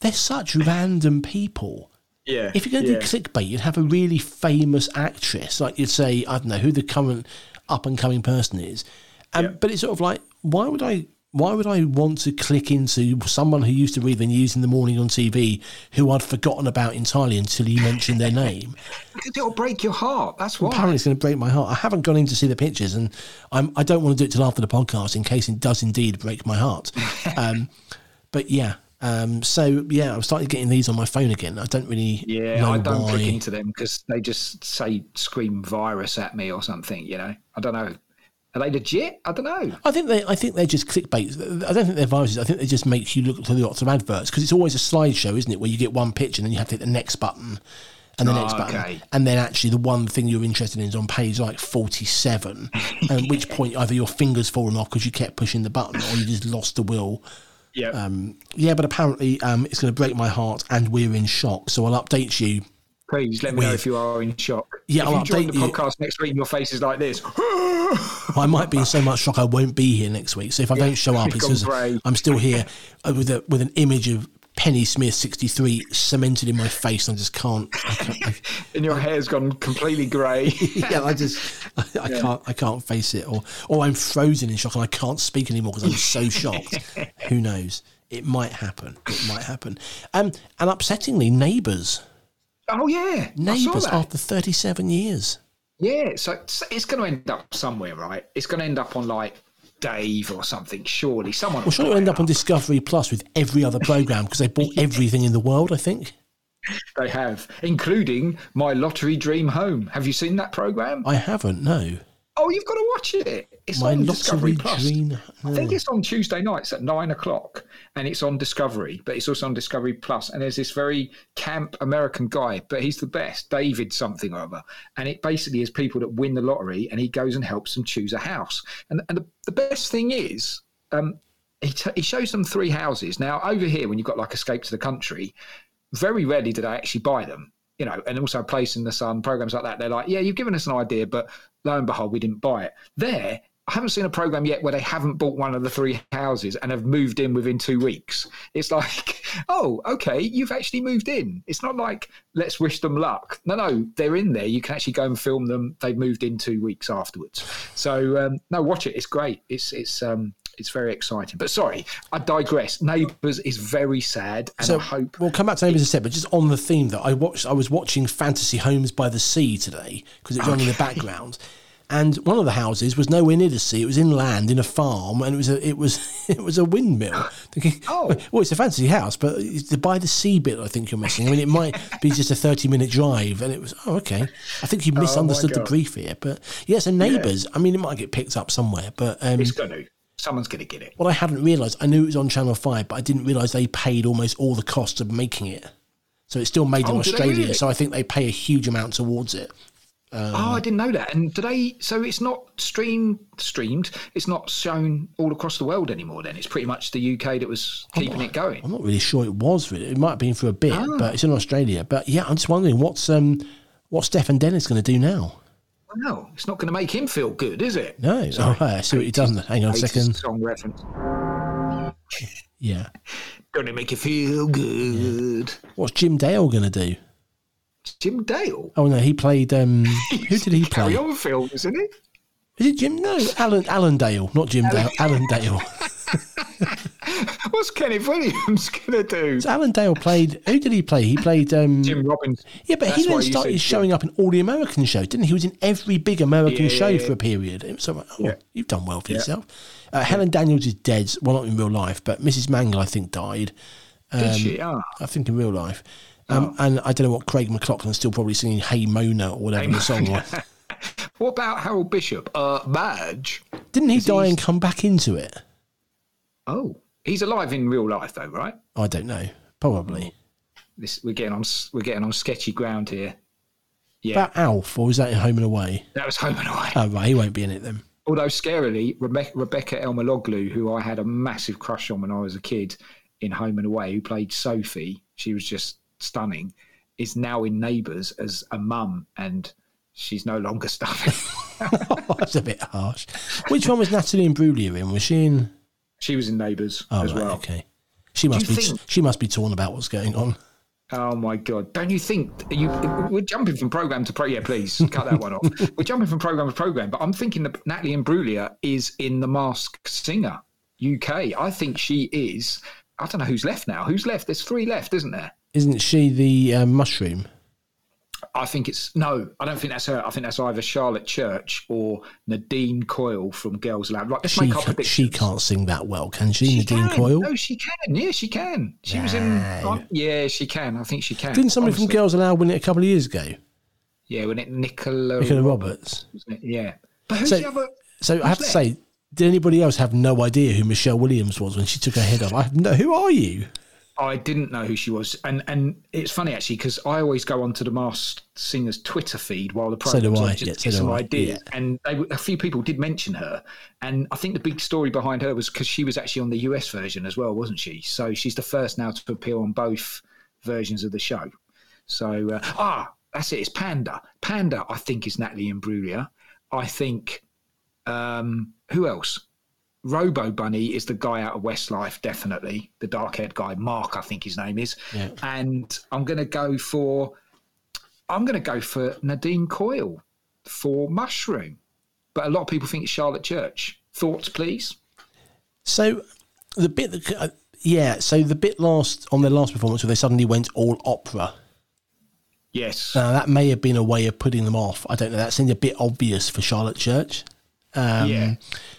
A: they're such random people.
B: Yeah.
A: If you're going to
B: yeah.
A: do clickbait, you'd have a really famous actress, like you'd say, I don't know who the current up and coming person is. Um,
B: Yeah.
A: But it's sort of like, why would I? Why would I want to click into someone who used to read the news in the morning on TV, who I'd forgotten about entirely until you mentioned their name?
B: Because it'll break your heart. That's why.
A: Apparently, it's going to break my heart. I haven't gone in to see the pictures, and I'm, I don't want to do it till after the podcast in case it does indeed break my heart. um, but yeah, um, so yeah, I've started getting these on my phone again. I don't really
B: Yeah, I don't
A: why.
B: click into them because they just say scream virus at me or something. You know, I don't know. Are they legit? I don't know.
A: I think they, I think they're just clickbait. I don't think they're viruses. I think they just make you look through lots of adverts because it's always a slideshow, isn't it? Where you get one picture and then you have to hit the next button and the
B: Oh,
A: next button,
B: okay.
A: and then actually the one thing you're interested in is on page like 47. At which point either your fingers fallen off because you kept pushing the button, or you just lost the will.
B: Yeah.
A: Um, yeah, but apparently um, it's going to break my heart, and we're in shock. So I'll update you.
B: Please let me know if you are in shock.
A: Yeah,
B: if
A: I'll
B: you join
A: update
B: the
A: you.
B: podcast next week and your face is like this.
A: I might be in so much shock I won't be here next week. So if I don't show up, it's because. I'm still here uh, with a, with an image of Penny Smith 63 cemented in my face. And I just can't. I can't I,
B: and your hair's gone completely grey.
A: yeah, I just I, I yeah. can't I can't face it, or or I'm frozen in shock and I can't speak anymore because I'm so shocked. Who knows? It might happen. It might happen. Um, and upsettingly, neighbours.
B: Oh yeah,
A: neighbours after 37 years.
B: Yeah, so it's, it's going to end up somewhere, right? It's going to end up on like Dave or something. Surely someone.
A: Well, surely end up on Discovery Plus with every other program because they bought everything in the world. I think
B: they have, including my lottery dream home. Have you seen that program?
A: I haven't. No.
B: Oh, you've got to watch it. It's My on Discovery Plus. Dream. I think it's on Tuesday nights at nine o'clock, and it's on Discovery, but it's also on Discovery Plus. And there's this very camp American guy, but he's the best, David something or other. And it basically is people that win the lottery, and he goes and helps them choose a house. And and the, the best thing is, um, he, t- he shows them three houses. Now over here, when you've got like Escape to the Country, very rarely did I actually buy them you know, and also Place in the Sun, programs like that. They're like, yeah, you've given us an idea, but lo and behold, we didn't buy it. There, I haven't seen a program yet where they haven't bought one of the three houses and have moved in within two weeks. It's like, oh, okay, you've actually moved in. It's not like let's wish them luck. No, no, they're in there. You can actually go and film them. They've moved in two weeks afterwards. So um, no, watch it. It's great. It's it's um, it's very exciting. But sorry, I digress. Neighbours is very sad, and so I hope
A: we'll come back to Neighbours in a sec. But just on the theme that I watched, I was watching Fantasy Homes by the Sea today because it was okay. on in the background. And one of the houses was nowhere near the sea; it was inland in a farm, and it was a it was it was a windmill. Oh, well, it's a fancy house, but it's by the sea bit. I think you're missing. I mean, it might be just a thirty minute drive, and it was oh okay. I think you oh, misunderstood oh the brief here, but yes, and neighbours. Yeah. I mean, it might get picked up somewhere, but
B: um, it's going to someone's going to get it.
A: Well, I hadn't realised. I knew it was on Channel 5, but I didn't realise they paid almost all the costs of making it. So it's still made in oh, Australia. Really? So I think they pay a huge amount towards it.
B: Um, oh, I didn't know that. And today, so it's not streamed. Streamed. It's not shown all across the world anymore. Then it's pretty much the UK that was keeping
A: not,
B: it going.
A: I'm not really sure it was. Really. It might have been for a bit, oh. but it's in Australia. But yeah, I'm just wondering what's um what Stefan Dennis going to do now.
B: No, it's not going to make him feel good, is it?
A: No. Sorry. Oh, I see what he does. Hang on a second.
B: Song reference.
A: Yeah.
B: Going to make you feel good.
A: Yeah. What's Jim Dale going to do?
B: Jim Dale?
A: Oh no, he played. um Who did he play?
B: Carry on isn't it?
A: Is it Jim? No, Alan Alan Dale, not Jim Dale. Alan Dale.
B: What's Kenneth Williams gonna do?
A: So Alan Dale played. Who did he play? He played um,
B: Jim Robbins.
A: Yeah, but That's he then started showing up in all the American shows, didn't he? He was in every big American yeah, show yeah, for a period. So, oh, you've done well for yourself. Uh, Helen Daniels is dead. Well, not in real life, but Mrs. Mangel, I think, died.
B: Um, did she? Oh. I
A: think in real life. Um, oh. And I don't know what Craig McLachlan's still probably singing "Hey Mona" or whatever hey, the song was.
B: what about Harold Bishop? Uh, Madge.
A: Didn't he die and come back into it?
B: Oh, He's alive in real life, though, right?
A: I don't know. Probably.
B: This we're getting on we're getting on sketchy ground here.
A: Yeah. About Alf, or was that in Home and Away?
B: That was Home and Away.
A: Oh right, he won't be in it then.
B: Although scarily, Rebekah, Rebekah Elmaloglou, who I had a massive crush on when I was a kid in Home and Away, who played Sophie, she was just stunning, is now in Neighbours as a mum, and she's no longer stunning.
A: That's a bit harsh. Which one was Natalie and Imbruglia in? Was she in?
B: She was in Neighbours oh, as right, well.
A: Okay, she must be think, she must be torn about what's going on.
B: Oh my god! Don't you think you? We're jumping from program to pro. Yeah, please cut that one off. We're jumping from program to program, but I'm thinking that Natalie Imbruglia is in the Masked Singer UK. I think she is. I don't know who's left now. Who's left? There's three left, isn't there?
A: Isn't she the uh, mushroom?
B: I think it's no. I don't think that's her. I think that's either Charlotte Church or Nadine Coyle from Girls Aloud. Right,
A: she
B: make can,
A: She can't sing that well, can she? she Nadine
B: can.
A: Coyle?
B: No, she can. Yeah, she can. She was in. yeah, she can. I think she can.
A: Didn't somebody honestly. from Girls Aloud win it a couple of years ago?
B: Yeah, when it Nicola,
A: Nicola Roberts.
B: Roberts. Yeah, but who's so, the other?
A: So I have to say, did anybody else have no idea who Michelle Williams was when she took her head off? I have no. Who are you?
B: I didn't know who she was, and and it's funny actually because I always go onto the Masked Singer's Twitter feed while the program so just yeah, get so some ideas, yeah. and they, a few people did mention her, and I think the big story behind her was because she was actually on the US version as well, wasn't she? So she's the first now to appear on both versions of the show. So uh, ah, that's it. It's Panda. Panda, I think, is Natalie Imbruglia. I think um, who else? Robo Bunny is the guy out of Westlife, definitely the dark haired guy. Mark, I think his name is. Yeah. And I'm going to go for I'm going to go for Nadine Coyle for Mushroom, but a lot of people think it's Charlotte Church. Thoughts, please.
A: So the bit that, uh, yeah, so the bit last on their last performance where they suddenly went all opera.
B: Yes.
A: Now that may have been a way of putting them off. I don't know. That seemed a bit obvious for Charlotte Church. Um,
B: Yeah.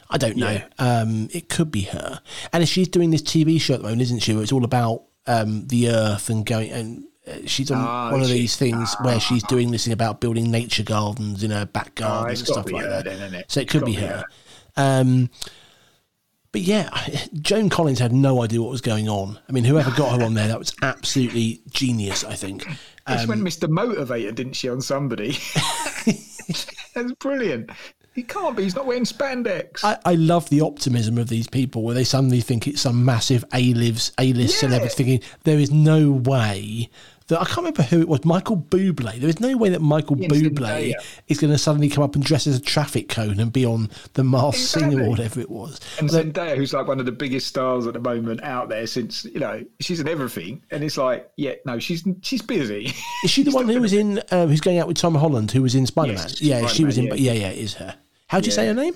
A: I don't know.
B: Yeah.
A: Um, it could be her. And she's doing this TV show at the moment, isn't she? Where it's all about um, the earth and going and. uh, She's on
B: Ah,
A: one of
B: she?
A: these things where she's doing this thing about building nature gardens in her back garden
B: Oh,
A: and stuff like
B: her
A: that.
B: then, it?
A: So it could be
B: be
A: her. Um, but yeah, Joan Collins had no idea what was going on. I mean, whoever got her on there, that was absolutely genius. I think. Um,
B: went Mr. Motivator, didn't she, on somebody? That's brilliant. He can't be. He's not wearing spandex.
A: I, I love the optimism of these people where they suddenly think it's some massive A-list, A-list
B: Yeah.
A: celebrity thinking there is no way that I can't remember who it was. Michael Bublé. There is no way that Michael
B: Yeah,
A: Bublé is going to suddenly come up and dress as a traffic cone and be on the Masked Singer or whatever it was.
B: and
A: Although-
B: Zendaya, who's like one of the biggest stars at the moment out there, since you know she's in everything, and it's like, yeah, no, she's she's busy.
A: Is she the one who was in? Um, who's going out with Tom Holland? Who was in Spider Man?
B: Yes,
A: yeah, she was in.
B: Spider-Man,
A: Yeah, yeah, it is her. How'd you say her name?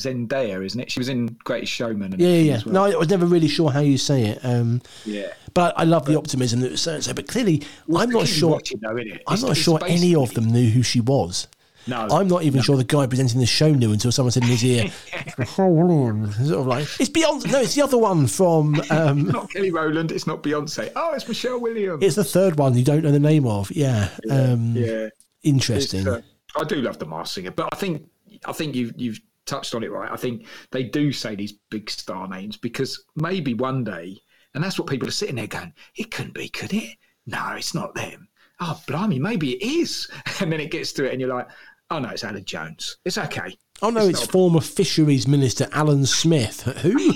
B: Zendaya, isn't it? She was in Greatest Showman. And
A: Yeah, yeah,
B: well.
A: No, I was never really sure how you say it. Um,
B: yeah.
A: but I love the optimism that was so and so. But clearly, I'm not sure.
B: watching, though?
A: I'm not sure any of them knew who she was.
B: No,
A: I'm not even sure the guy presenting the show knew until someone said in his ear, "Oh, Sort of like, it's Beyonce. No, it's the other one from. Um,
B: not Kelly Rowland. It's not Beyonce. Oh, it's Michelle Williams.
A: it's the third one you don't know the name of. Yeah. Um,
B: yeah.
A: Interesting.
B: Uh, I do love the Masked Singer, but I think I think you've you've touched on it right. I think they do say these big star names because maybe one day, and that's what people are sitting there going, "It couldn't be, could it? No, it's not them. Oh, blimey, maybe it is." And then it gets to it, and you're like, "Oh no, it's Alan Jones. It's okay."
A: Oh no, it's
B: not-
A: former Fisheries Minister Alan Smith. Who?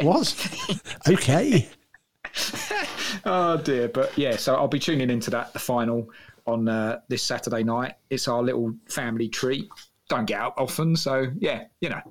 A: what? Okay.
B: Oh dear, but yeah. So I'll be tuning into that the final on uh, this Saturday night. It's our little family treat. Don't get out often, so yeah, you know.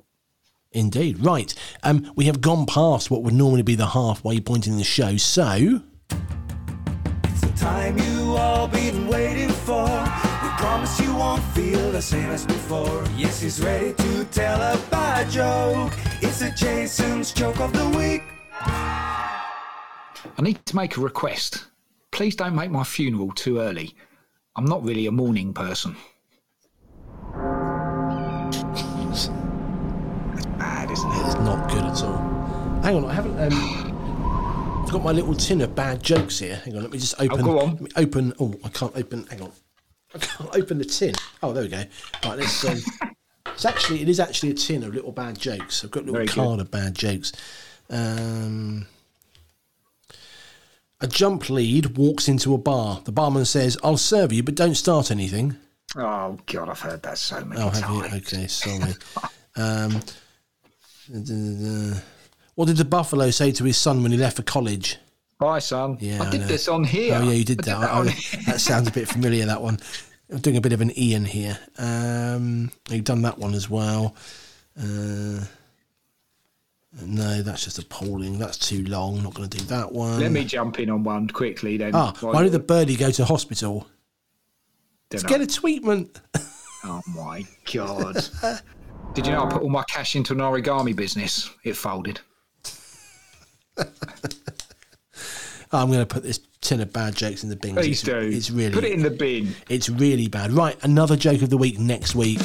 A: Indeed. Right. Um, we have gone past what would normally be the halfway point in the show. So,
D: It's the time you all been waiting for. We promise you won't feel the same as before. Yes, he's ready to tell a bad joke. It's a Jason's joke of the week.
B: I need to make a request. Please don't make my funeral too early. I'm not really a morning person. That's bad, isn't it?
A: it's not good at all. Hang on, I haven't. Um, I've got my little tin of bad jokes here. Hang on, let me just open.
B: go on.
A: Open. Oh, I can't open. Hang on. I can't open the tin. Oh, there we go. Right, let's. Um, it's actually, it is actually a tin of little bad jokes. I've got a little
B: Very good.
A: card of bad jokes. Um, a jump lead walks into a bar. The barman says, "I'll serve you, but don't start anything."
B: Oh God, I've heard that so many
A: Oh, have you?
B: times.
A: Okay, sorry. um, what did the buffalo say to his son when he left for college?
B: Bye, son.
A: Yeah,
B: I
A: I
B: did
A: know.
B: this on here.
A: Oh, yeah, you did
B: I
A: that.
B: that
A: I- that sounds a bit familiar. That one. I'm doing a bit of an Ian here. Um, you've done that one as well. Uh, no, that's just appalling. That's too long. Not going to do that one.
B: Let me jump in on one quickly then.
A: Ah, why did the birdie go to hospital?
B: Dunno.
A: Get a treatment.
B: Oh my God. Did you know I put all my cash into an origami business? It folded.
A: I'm going to put this tin of bad jokes in the bin. 'cause
B: Please
A: it's,
B: do.
A: It's really
B: Put it in the bin.
A: It's really bad. Right, another joke of the week next week.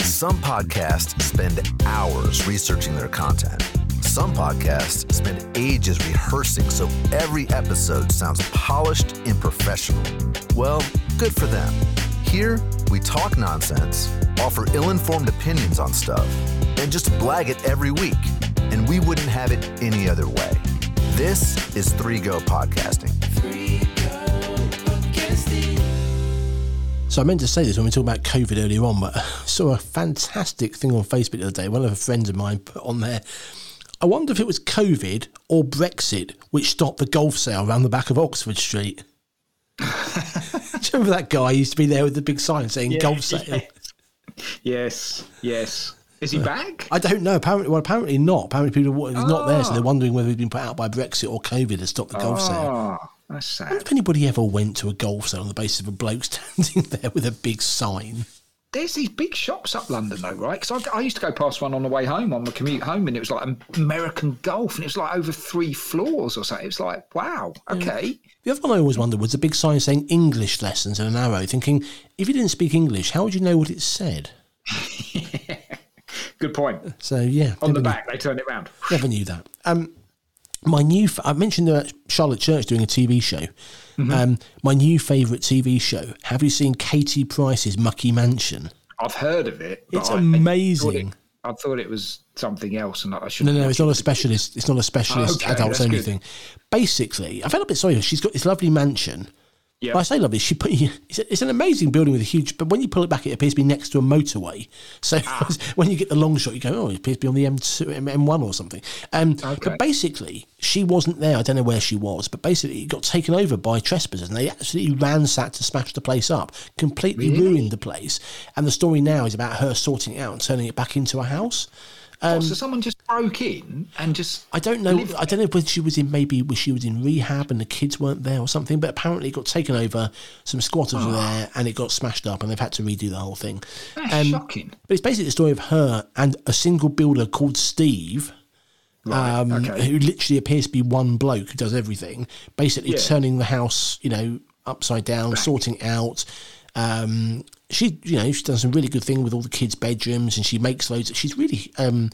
C: Some podcasts spend hours researching their content. Some podcasts spend ages rehearsing so every episode sounds polished and professional. Well, good for them. Here, we talk nonsense, offer ill informed opinions on stuff, and just blag it every week. And we wouldn't have it any other way. This is 3 Go Podcasting.
A: So I meant to say this when we talking about COVID earlier on, but I saw a fantastic thing on Facebook the other day. One of the friends of mine put on there. I wonder if it was COVID or Brexit which stopped the golf sale around the back of Oxford Street. Do you remember that guy used to be there with the big sign saying golf sale?
B: Yes, yes. Is he back?
A: I don't know. Apparently, well, apparently not. Apparently, people he's not there, so
B: Ah.
A: they're wondering whether he's been put out by Brexit or COVID to stop the golf sale.
B: Oh, that's
A: I wonder
B: sad.
A: if anybody ever went to a golf sale on the basis of a bloke standing there with a big sign.
B: There's these big shops up London, though, right? Because I, I used to go past one on the way home, on the commute home, and it was like American Golf, and it was like over three floors or something. It was like, wow, okay.
A: The other one I always wondered was a big sign saying English lessons and an arrow, thinking if you didn't speak English, how would you know what it said?
B: Good point.
A: So yeah,
B: On the
A: knew-
B: back, they turned it round.
A: Never knew that. Um, my new, f- I mentioned that Charlotte Church doing a TV show.
B: Mm-hmm.
A: Um, my new favourite TV show. Have you seen Katie Price's Mucky Mansion?
B: I've heard of it.
A: It's
B: I- I
A: amazing.
B: thought it- I thought it was something else, and I
A: No,
B: shouldn't.
A: no, it's not a specialist. It's not a specialist
B: Okay,
A: adults
B: that's good.
A: anything. Basically, I felt a bit sorry. She's got this lovely mansion.
B: Yeah.
A: I say lovely. She put it's, it's an amazing building with a huge. But when you pull it back, it appears to be next to a motorway. So
B: Ah.
A: when you get the long shot, you go, oh, it appears to be on the M2, M- M1 or something. Um,
B: Okay.
A: But basically, she wasn't there. I don't know where she was, but basically, it got taken over by trespassers, and they absolutely ransacked to smash the place up, completely ruined the place. And the story now is about her sorting it out and turning it back into a house.
B: Oh, so someone just broke in and just.
A: I don't know. I don't know whether she was in maybe she was in rehab and the kids weren't there or something. But apparently it got taken over. Some squatters were there and it got smashed up and they've had to redo the whole thing.
B: That's shocking.
A: But it's basically the story of her and a single builder called Steve.
B: Right,
A: Um,
B: okay.
A: Who literally appears to be one bloke who does everything, basically
B: Yeah.
A: turning the house, you know, upside down, sorting out. Um, she, you know, she's done some really good thing with all the kids' bedrooms, and she makes loads. She's really, um,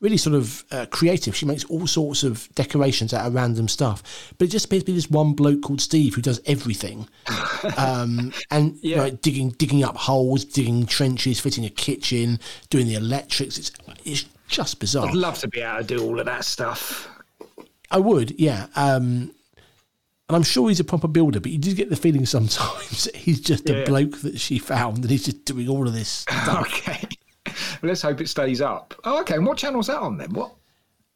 A: really sort of uh, creative. She makes all sorts of decorations out of random stuff. But it just appears to be this one bloke called Steve who does everything, um, and you know,
B: Yeah.
A: digging digging up holes, digging trenches, fitting a kitchen, doing the electrics. It's it's just bizarre.
B: I'd love to be able to do all of that stuff.
A: I would, yeah. Um, and I'm sure he's a proper builder, but you do get the feeling sometimes that he's just a bloke that she found and he's just doing all of this stuff.
B: Okay. well, let's hope it stays up. Oh, okay. And what channel's that on then? What?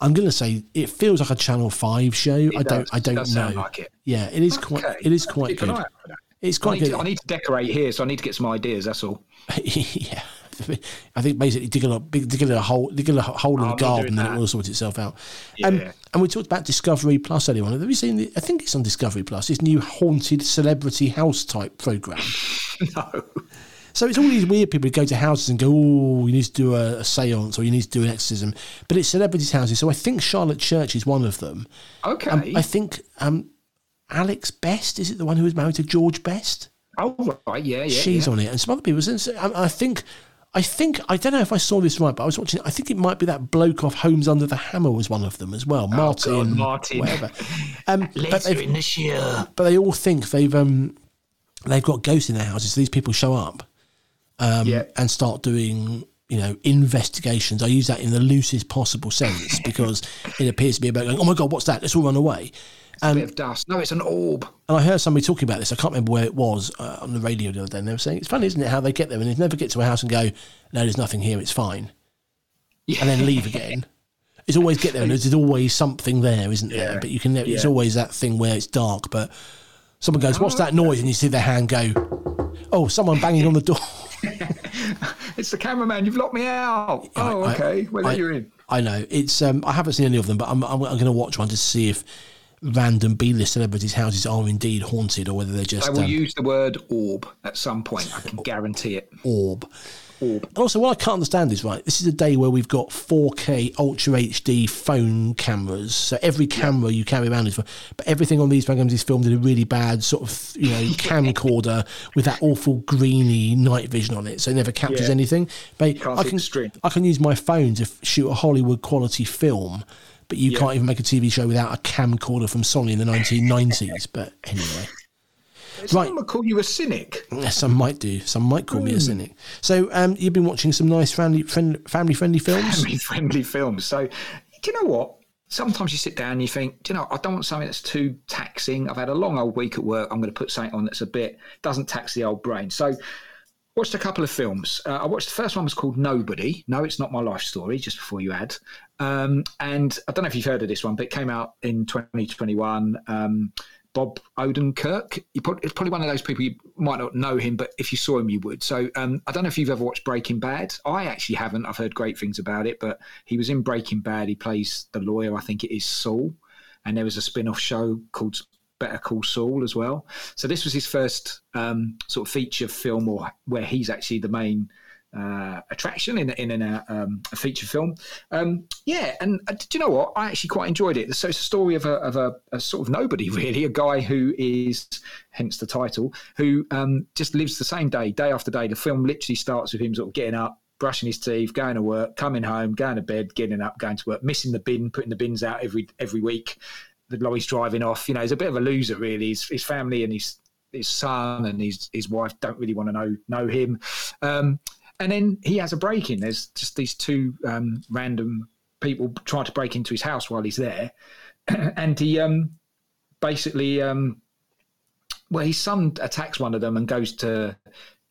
A: I'm going to say it feels like a Channel Five show. I don't. I don't
B: Does
A: know.
B: sound like it.
A: Yeah, it is quite, it is quite good.
B: eye out for that.
A: It's quite
B: need,
A: good.
B: to, I need to decorate here, so I need to get some ideas. That's all.
A: yeah. I think basically digging a big digging a hole digging a hole in
B: I'm
A: the garden and it will sort itself out. Um, and we talked about Discovery Plus earlier on. Have you seen the I think it's on Discovery Plus, this new haunted celebrity house type programme.
B: no.
A: So it's all these weird people who go to houses and go, oh, you need to do a, a seance or you need to do an exorcism. But it's celebrities' houses. So I think Charlotte Church is one of them.
B: Okay.
A: Um, I think um, Alex Best, is it the one who was married to George Best?
B: oh, right. Yeah, yeah.
A: She's
B: yeah.
A: on it. And some other people. I, I think, I think, I don't know if I saw this right, but I was watching, I think it might be that bloke off Homes Under the Hammer was one of them as well. Martin.
B: Oh, God, Martin.
A: Whatever. Um, but,
B: Later
A: they've-
B: in this year.
A: but they all think they've, um, they've got ghosts in their houses. So these people show up um,
B: yeah.
A: and start doing you know investigations. I use that in the loosest possible sense because it appears to be about going, oh my god, what's that? Let's all run away.
B: A bit of dust. No, it's an orb.
A: And I heard somebody talking about this. I can't remember where it was uh, on the radio the other day. And they were saying it's funny, isn't it, how they get there and they never get to a house and go, no, there's nothing here, it's fine,
B: Yeah.
A: and then leave again. It's always get there and there's always something there, isn't there?
B: Yeah.
A: But you can never. It's
B: Yeah.
A: always that thing where it's dark, but someone goes, "What's that noise?" and you see their hand go, "Oh, someone banging on the door."
B: It's the cameraman. You've locked me out. Oh,
A: I-
B: okay. Well,
A: I-
B: let you in.
A: I know it's. Um, I haven't seen any of them, but I'm, I'm, I'm going to watch one to see if random B-list celebrities' houses are indeed haunted or whether they're just
B: I will
A: um,
B: use the word orb at some point. I can guarantee it.
A: orb.
B: Orb.
A: And also, what I can't understand is right. This is a day where we've got 4K Ultra HD phone cameras. So every camera you carry around is, but everything on these programs is filmed in a really bad sort of you know camcorder with that awful greeny night vision on it, so it never captures
B: Yeah.
A: anything. But I can. I can use my phone to shoot a Hollywood quality film. But you can't even make a TV show without a camcorder from Sony in the 1990s. But anyway.
B: Someone might call you a cynic.
A: Yeah, Some might do. Some might call me a cynic. So um, you've been watching some nice family friend, family friendly films.
B: family friendly films. So, do you know what? Sometimes you sit down and you think, do you know, I don't want something that's too taxing. I've had a long old week at work. I'm going to put something on that's a bit doesn't tax the old brain. So, watched a couple of films. Uh, I watched the first one was called Nobody. No, it's not my life story. Just before you add, um, and I don't know if you've heard of this one, but it came out in 2021. Um, Bob Odenkirk. He put, it's probably one of those people you might not know him, but if you saw him, you would. So um, I don't know if you've ever watched Breaking Bad. I actually haven't. I've heard great things about it, but he was in Breaking Bad. He plays the lawyer. I think it is Saul, and there was a spin-off show called Better Call Saul as well. So this was his first um, sort of feature film, or where he's actually the main uh, attraction in in, in a, um, a, feature film. Um, yeah, and uh, do you know what? I actually quite enjoyed it. So it's a story of a, of a, a sort of nobody, really, a guy who is, hence the title, who um, just lives the same day, day after day. The film literally starts with him sort of getting up, brushing his teeth, going to work, coming home, going to bed, getting up, going to work, missing the bin, putting the bins out every every week. The lorry's driving off. You know, he's a bit of a loser, really. His, his family and his his son and his his wife don't really want to know know him. Um, and then he has a break in. There's just these two um, random people trying to break into his house while he's there, and he um, basically, um, well, his son attacks one of them and goes to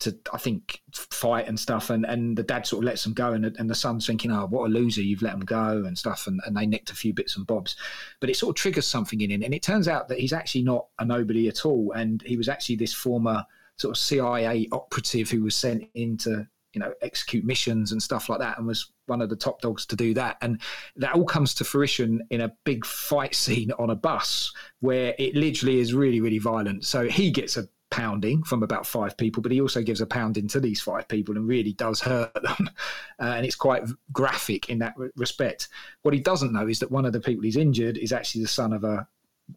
B: to I think fight and stuff, and, and the dad sort of lets them go, and, and the son's thinking, oh, what a loser, you've let them go and stuff, and, and they nicked a few bits and bobs, but it sort of triggers something in him, and it turns out that he's actually not a nobody at all, and he was actually this former sort of CIA operative who was sent into you know execute missions and stuff like that and was one of the top dogs to do that. And that all comes to fruition in a big fight scene on a bus where it literally is really really violent. So he gets a pounding from about five people but he also gives a pounding to these five people and really does hurt them uh, and it's quite graphic in that respect what he doesn't know is that one of the people he's injured is actually the son of a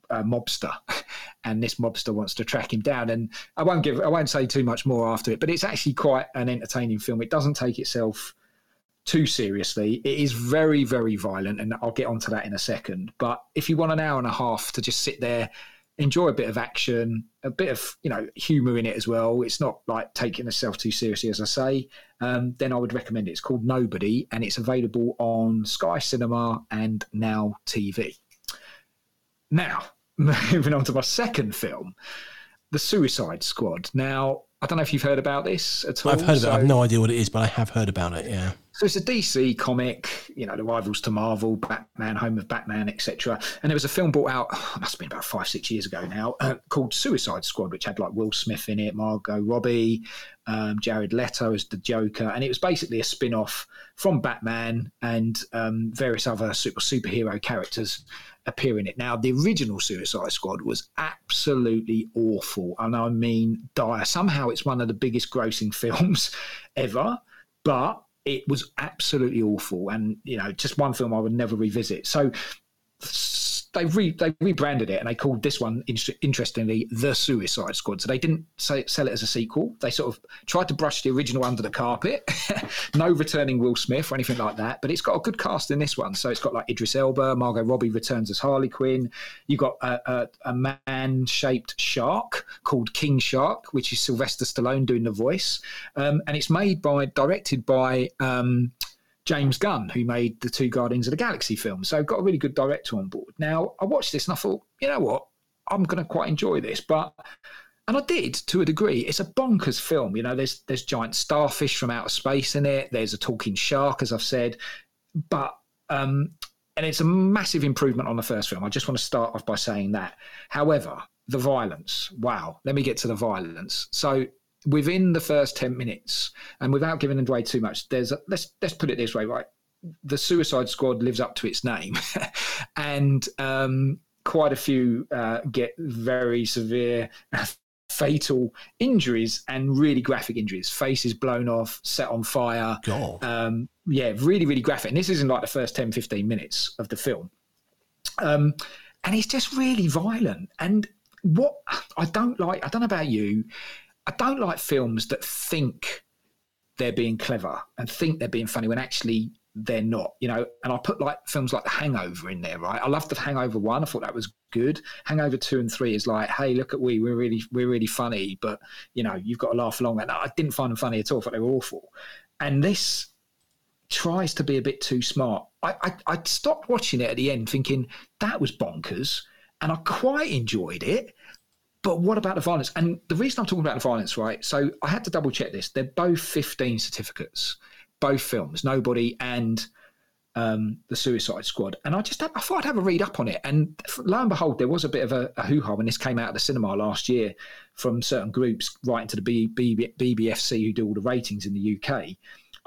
B: a mobster, and this mobster wants to track him down. And I won't give, I won't say too much more after it, but it's actually quite an entertaining film. It doesn't take itself too seriously. It is very, very violent, and I'll get onto that in a second. But if you want an hour and a half to just sit there, enjoy a bit of action, a bit of you know humour in it as well. It's not like taking itself too seriously, as I say. Um, then I would recommend it. It's called Nobody, and it's available on Sky Cinema and Now TV. Now, moving on to my second film, The Suicide Squad. Now, I don't know if you've heard about this at all.
A: I've heard so, of it. I have no idea what it is, but I have heard about it. Yeah.
B: So it's a DC comic, you know, the rivals to Marvel, Batman, home of Batman, etc. And there was a film brought out, oh, must have been about five, six years ago now, uh, called Suicide Squad, which had like Will Smith in it, Margot Robbie, um, Jared Leto as the Joker, and it was basically a spin-off from Batman and um, various other super superhero characters appear in it. Now, the original Suicide Squad was absolutely awful, and I mean dire. Somehow, it's one of the biggest grossing films ever, but it was absolutely awful, and you know, just one film I would never revisit. So they re, they rebranded it and they called this one interestingly the Suicide Squad. So they didn't say, sell it as a sequel. They sort of tried to brush the original under the carpet. no returning Will Smith or anything like that. But it's got a good cast in this one. So it's got like Idris Elba, Margot Robbie returns as Harley Quinn. You've got a, a, a man-shaped shark called King Shark, which is Sylvester Stallone doing the voice, um, and it's made by directed by. Um, James Gunn, who made the two Guardians of the Galaxy films. So got a really good director on board. Now I watched this and I thought, you know what, I'm going to quite enjoy this, but and I did to a degree. It's a bonkers film. You know, there's there's giant starfish from outer space in it. There's a talking shark, as I've said, but um, and it's a massive improvement on the first film. I just want to start off by saying that. However, the violence. Wow. Let me get to the violence. So within the first 10 minutes and without giving away too much there's a, let's let's put it this way right? The suicide squad lives up to its name. And um, quite a few uh, get very severe fatal injuries and really graphic injuries. Faces blown off set on fire. Um, yeah really really graphic. And this isn't like the first 10 15 minutes of the film. Um, and it's just really violent. And what i don't like i don't know about you I don't like films that think they're being clever and think they're being funny when actually they're not, you know. And I put like films like The Hangover in there, right? I loved The Hangover one. I thought that was good. Hangover two and three is like, hey, look at we, we're really, we're really funny, but you know, you've got to laugh along. And I didn't find them funny at all. I thought they were awful. And this tries to be a bit too smart. I, I, I stopped watching it at the end, thinking that was bonkers, and I quite enjoyed it but what about the violence? And the reason I'm talking about the violence, right? So I had to double check this. They're both 15 certificates, both films, Nobody and um, the Suicide Squad, and I just I thought I'd have a read up on it, and lo and behold, there was a bit of a, a hoo ha when this came out of the cinema last year from certain groups writing to the B, B, BBFC who do all the ratings in the UK,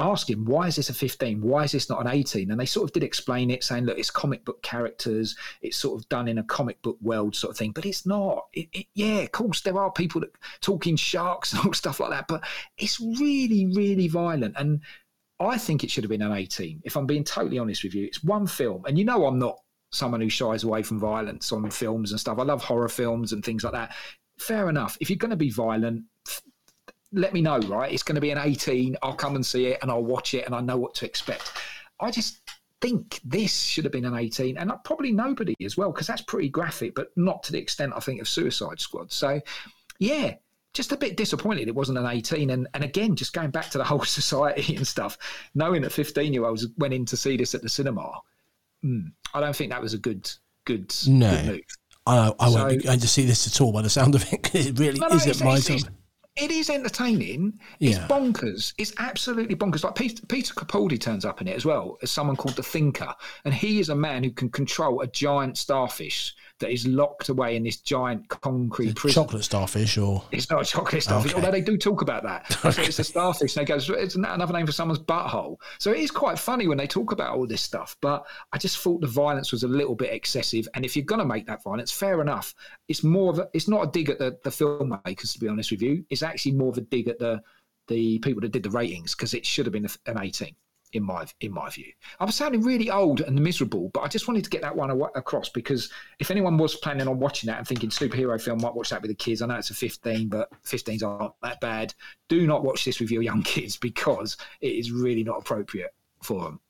B: asking why is this a 15 why is this not an 18 and they sort of did explain it saying look it's comic book characters it's sort of done in a comic book world sort of thing but it's not it, it, yeah of course there are people that talking sharks and all stuff like that but it's really really violent and I think it should have been an 18. If I'm being totally honest with you, it's one film, and you know I'm not someone who shies away from violence on films and stuff. I love horror films and things like that. Fair enough. If you're going to be violent, let me know, right? It's going to be an 18. I'll come and see it and I'll watch it and I know what to expect. I just think this should have been an 18 and probably nobody as well because that's pretty graphic, but not to the extent I think of Suicide Squad. So, yeah, just a bit disappointed it wasn't an 18 and, and again just going back to the whole society and stuff knowing that 15 year olds went in to see this at the cinema mm, i don't think that was a good good,
A: no.
B: good move
A: I, I so, won't be going to see this at all by the sound of it because it really no, no, isn't my time
B: it is entertaining. It's yeah. bonkers. It's absolutely bonkers. Like Peter, Peter Capaldi turns up in it as well as someone called the Thinker, and he is a man who can control a giant starfish that is locked away in this giant concrete prison.
A: Chocolate starfish, or
B: it's not a chocolate starfish, okay. although they do talk about that. Okay. It's a starfish, and they go, it's another name for someone's butthole. So it is quite funny when they talk about all this stuff. But I just thought the violence was a little bit excessive. And if you're going to make that violence, fair enough. It's more of a, it's not a dig at the, the filmmakers, to be honest with you. It's actually more of a dig at the the people that did the ratings because it should have been an 18 in my in my view. I'm sounding really old and miserable, but I just wanted to get that one across because if anyone was planning on watching that and thinking superhero film, might watch that with the kids. I know it's a 15, but 15s aren't that bad. Do not watch this with your young kids because it is really not appropriate for them.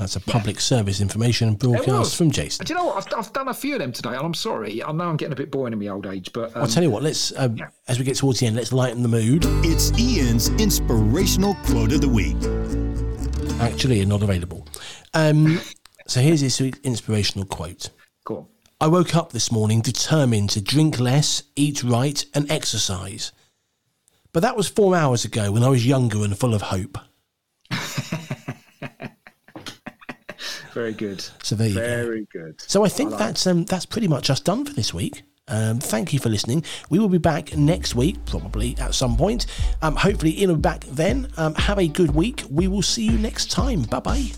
A: That's a public yeah. service information broadcast from Jason.
B: Do you know what? I've, I've, done a few of them today, and I'm sorry. I know I'm getting a bit boring in my old age, but
A: um, I'll tell you what. Let's um, yeah. as we get towards the end, let's lighten the mood.
E: It's Ian's inspirational quote of the week
A: actually are not available. Um, so here's this inspirational quote.
B: Cool.
A: I woke up this morning determined to drink less, eat right, and exercise. But that was four hours ago when I was younger and full of hope.
B: Very good.
A: So there you
B: Very go. Very good.
A: So I think I like that's um, that's pretty much us done for this week. Um, thank you for listening. We will be back next week, probably at some point. Um, hopefully, in and back then. Um, have a good week. We will see you next time. Bye bye.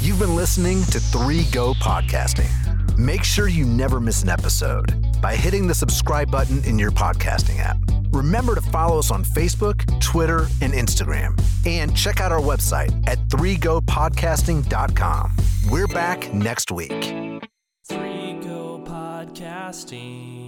C: You've been listening to 3 Go Podcasting. Make sure you never miss an episode by hitting the subscribe button in your podcasting app. Remember to follow us on Facebook, Twitter, and Instagram. And check out our website at 3gopodcasting.com. We're back next week
F: podcasting.